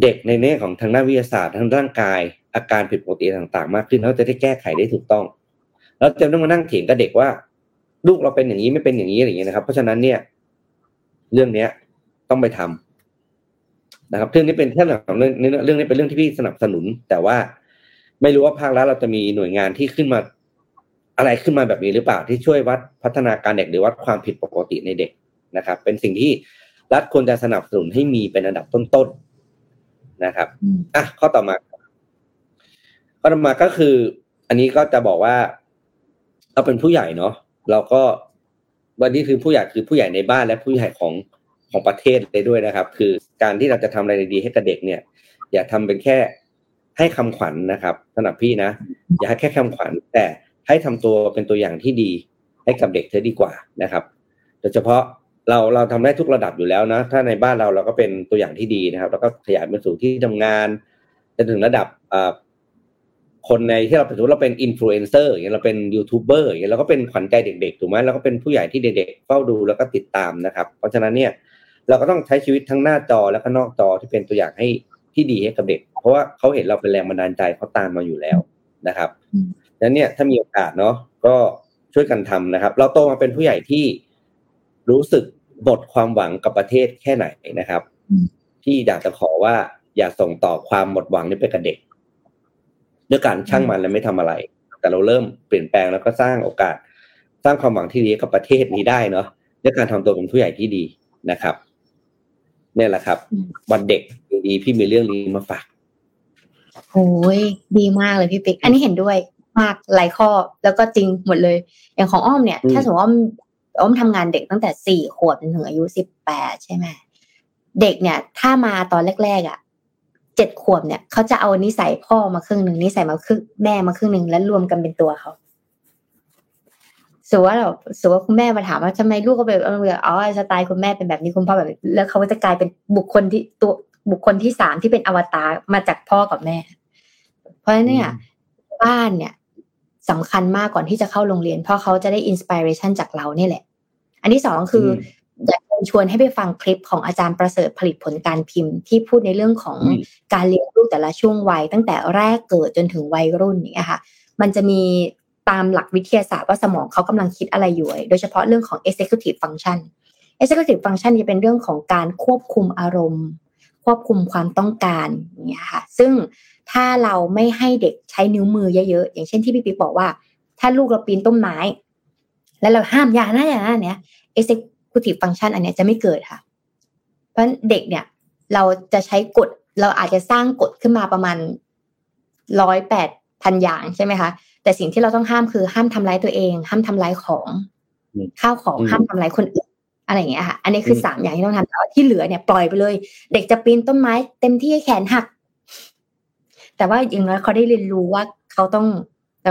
[SPEAKER 2] เด็กในแง่ของทางด้านวิทยาศาสตร์ทางร่างกาย อาการผิดปกติต่างๆ มากขึ้นแล้วจะได้แก้ไขได้ถูกต้องแล้วจะต้องมานั่งเถียงกับเด็กว่า ลูกเราเป็นอย่างนี้ไม่เป็นอย่างนี้อะไรอย่างเงี้ยนะครับ เพราะฉะนั้นเนี่ย เรื่องเนี้ยต้องไปทำนะครับเรื่องนี้เป็นแค่หนึ่งของเรื่องเรื่องนี้เป็นเรื่องที่พี่สนับสนุน แต่ว่าไม่รู้ว่าภาครัฐเราจะมีหน่วยงานที่ขึ้นมา อะไรขึ้นมาแบบนี้หรือเปล่าที่ช่วยวัดพัฒนาการเด็กหรือวัดความผิดปกติในเด็กนะครับ เป็นสิ่งที่รัฐควรจะสนับสนุนให้มีเป็นอันดับต้นๆ นะครับ
[SPEAKER 3] อืม
[SPEAKER 2] อะข้อต่อมาข้อต่อมาก็คือ อันนี้ก็จะบอกว่าเราเป็นผู้ใหญ่เนาะเราก็วันนี้คือผู้ใหญ่คือผู้ใหญ่ในบ้านและผู้ใหญ่ของของประเทศเลยด้วยนะครับ คือการที่เราจะทำอะไรดีๆให้กับเด็กเนี่ย อย่าทำเป็นแค่ให้คำขวัญนะครับสำหรับพี่นะอย่าให้แค่คำขวัญ แต่ให้ทำตัวเป็นตัวอย่างที่ดีให้กับเด็กเธอดีกว่านะครับ โดยเฉพาะ เราเราทำได้ทุกระดับอยู่แล้วนะ ถ้าในบ้านเราเราก็เป็นตัวอย่างที่ดีนะครับ แล้วก็ขยายไปสู่ที่ทำงานจนถึงระดับคนในที่เราเป็นเราเป็นอินฟลูเอนเซอร์อย่างเราเป็นยูทูบเบอร์อย่างเราก็เป็นขวัญใจเด็กๆถูกไหมเราก็เป็นผู้ใหญ่ที่เด็กๆเฝ้าดูแล้วก็ติดตามนะครับ เพราะฉะนั้นเนี่ยเราก็ต้องใช้ชีวิตทั้งหน้าจอและก็นอกจอที่เป็นตัวอย่างให้ที่ดีให้กับเด็ก เพราะว่าเขาเห็นเราเป็นแรงบันดาลใจเขาตามมาอยู่แล้วนะครับดังนั้นเนี่ยถ้ามีโอกาสเนาะก็ช่วยกันทำนะครับ เราโตมาเป็นผู้ใหญ่ที่ รู้สึกบทความหวังกับประเทศแค่ไหนนะครับ ที่อยากจะขอว่าอยากส่งต่อความหมดหวังนี้ไปกับเด็กด้วยการช่างมันและไม่ทำอะไร แต่เราเริ่มเปลี่ยนแปลงแล้วก็สร้างโอกาส สร้างความหวังที่ดีกับประเทศนี้ได้เนาะด้วยการทำตัวเป็นผู้ใหญ่ที่ดีนะครับนี่แหละครับ วันเด็กดีพี่มีเรื่องนี้มาฝาก
[SPEAKER 3] โอ้ยดีมากเลยพี่ปิ๊กอันนี้เห็นด้วยมากหลายข้อแล้วก็จริงหมดเลย อย่างของอ้อมเนี่ย ถ้าสมมติว่า อ้อมทำงานเด็กตั้งแต่สี่ขวบถึงอายุสิบแปดใช่ไหมเด็กเนี่ย ถ้ามาตอนแรกๆอะเจ็ดขวบเนี่ยเขาจะเอานิสัยพ่อมาครึ่งหนึ่งนิสัยมาครึ่งแม่มาครึ่งหนึ่งแล้วรวมกันเป็นตัวเขาสมว่าเราสมว่าคุณแม่มาถามว่าทำไมลูกก็เป็นเอออ๋อสไตล์คุณแม่เป็นแบบนี้คุณพ่อแบบแล้วเขาก็จะกลายเป็นบุคคลที่ตัวบุคคลที่สามที่เป็นอวตารมาจากพ่อกับแม่ เพราะฉะนั้นเนี่ยบ้านเนี่ย สำคัญมากก่อนที่จะเข้าโรงเรียน เพราะเขาจะได้อินสปิเรชันจากเราเนี่ยแหละ อันที่สองคืออยากชวนให้ไปฟังคลิปของอาจารย์ประเสริฐผลิตผลการพิมพ์ ที่พูดในเรื่องของการเลี้ยงลูกแต่ละช่วงวัย ตั้งแต่แรกเกิดจนถึงวัยรุ่นนี่ค่ะ มันจะมีตามหลักวิทยาศาสตร์ว่าสมองเขากำลังคิดอะไรอยู่ โดยเฉพาะเรื่องของ executive function executive function จะเป็นเรื่องของการควบคุมอารมณ์ ควบคุมความต้องการเนี่ยค่ะ ซึ่ง ถ้าเราไม่ให้เด็กใช้นิ้วมือเยอะๆอย่างเช่นที่พี่ปิ๊กบอกว่า ถ้าลูกเราปีนต้นไม้ แล้วเราห้ามอย่านะอย่านะเนี่ย executive function อันนี้จะไม่เกิดค่ะ เพราะเด็กเนี่ย เราจะใช้กฎเราอาจจะสร้างกฎขึ้นมาประมาณร้อยแปดพันอย่างใช่ไหมคะ แต่สิ่งที่เราต้องห้ามคือห้ามทำร้ายตัวเอง ห้ามทำร้ายของข้าวของห้ามทำร้ายคนอื่นอะไรอย่างเงี้ยค่ะ อันนี้คือสามอย่างที่ต้องทำแต่ที่เหลือเนี่ยปล่อยไปเลย เด็กจะปีนต้นไม้ เต็มที่แขนหัก แต่ว่าอย่างน้อยเขาได้เรียนรู้ว่าเขาต้อง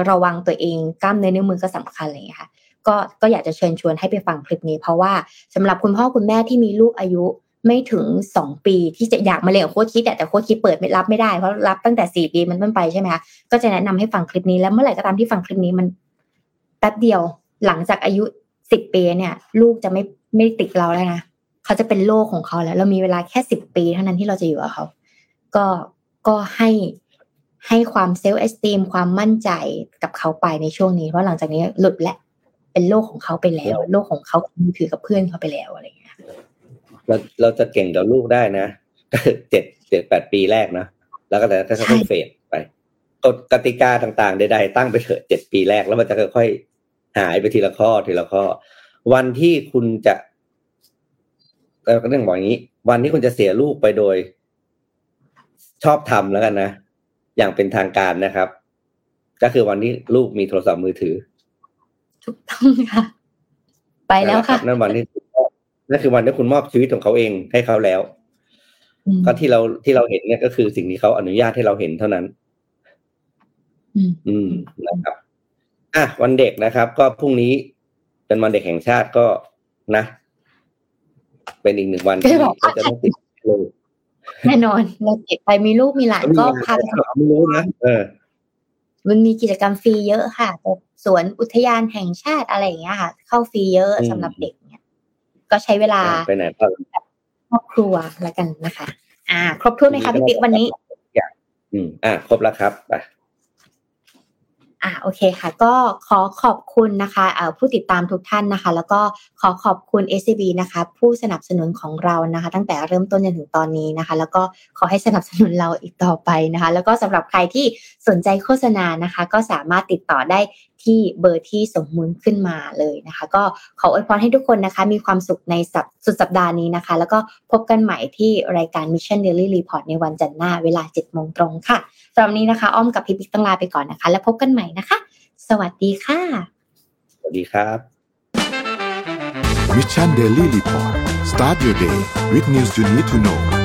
[SPEAKER 3] ระวังตัวเองกล้ามเนื้อนิ้วมือก็สำคัญอะไรอย่างเงี้ยค่ะก็ก็อยากจะเชิญชวนให้ไปฟังคลิปนี้ เพราะว่าสำหรับคุณพ่อคุณแม่ที่มีลูกอายุไม่ถึงสองปีที่จะอยากมาเรียนโค้ชคิดแต่โค้ชคิดเปิดไม่รับไม่ได้เพราะรับตั้งแต่สี่ปีมันต้นไปใช่ไหมคะก็จะแนะนำให้ฟังคลิปนี้แล้วเมื่อไหร่ก็ตามที่ฟังคลิปนี้มันแป๊บเดียวหลังจากอายุสิบปีเนี่ย ลูกจะไม่ไม่ติดเราแล้วนะเขาจะเป็นโลกของเขาแล้ว เรามีเวลาแค่สิบปีเท่านั้นที่เราจะอยู่กับเขา ก็ก็ให้ ให้ความเซลล์เอสตีมความมั่นใจกับเขาไปในช่วงนี้ เพราะหลังจากนี้หลุดและเป็นโลกของเขาไปแล้ว โลกของเขามือถือกับเพื่อนเขาไปแล้วอะไรอย่างเงี้ย
[SPEAKER 2] เราเราจะเก่งกับลูกได้นะเจ็ดเจ็ดแปดปีแรกนะแล้วก็แต่ก็ค่อยเฟดไปกฎกติกาต่างๆใดๆตั้งไปเถอะเจ็ดปีแรกแล้วมันจะค่อยๆหายไปทีละข้อทีละข้อ วันที่คุณจะเราก็ต้องบอกอย่างนี้ วันที่คุณจะเสียลูกไปโดย ชอบทำแล้วกันนะ อย่างเป็นทางการนะครับ ก็คือวันที่ลูกมีโทรศัพท์มือถือ
[SPEAKER 3] ถูกต้องค่ะ ไปแล้วค่ะ
[SPEAKER 2] นั่นวันที่นั่นคือวันที่คุณมอบชีวิตของเขาเองให้เขาแล้ว ก็ที่เราที่เราเห็นเนี่ยก็คือสิ่งที่เขาอนุญาตให้เราเห็นเท่านั้น อืมนะครับอะวันเด็กนะครับ ก็พรุ่งนี้เป็นวันเด็กแห่งชาติก็นะ เป็นอีกหนึ่งวันที่เราจะต้องติด
[SPEAKER 3] เลย แน่นอนเราเก็บไปมีลูกมีหลานก็พาไป
[SPEAKER 2] ไม่รู้นะเออ
[SPEAKER 3] มันมีกิจกรรมฟรีเยอะค่ะสวนอุทยานแห่งชาติอะไรอย่างเงี้ยค่ะ เข้าฟรีเยอะสำหรับเด็กก็ใช้เวลา
[SPEAKER 2] ไปไหน
[SPEAKER 3] ครอบครัวแล้วกันนะคะ อ่า ครบถ้วนไหมคะพี่ปิ๊กวันนี้
[SPEAKER 2] อืมอ่าครบแล้วครับไป
[SPEAKER 3] อ่าโอเคค่ะ ก็ขอขอบคุณนะคะผู้ติดตามทุกท่านนะคะ แล้วก็ขอขอบคุณ SCB นะคะ ผู้สนับสนุนของเรานะคะ ตั้งแต่เริ่มต้นจนถึงตอนนี้นะคะ แล้วก็ขอให้สนับสนุนเราอีกต่อไปนะคะ แล้วก็สำหรับใครที่สนใจโฆษณานะคะ ก็สามารถติดต่อได้ ที่เบอร์ที่สมมุติขึ้นมาเลยนะคะ ก็ขออวยพรให้ทุกคนนะคะ มีความสุขในสุดสัปดาห์นี้นะคะ แล้วก็พบกันใหม่ที่รายการ Mission Daily Report ในวันจันทร์หน้าเวลา7โมงตรงค่ะสำหรับนี้นะคะ อ้อมกับพี่ปิ๊กต้องลาไปก่อนนะคะ แล้วพบกันใหม่นะคะ สวัสดีค่ะ
[SPEAKER 2] สวัสดีครับ
[SPEAKER 1] Mission Daily Report start your day with news you need to know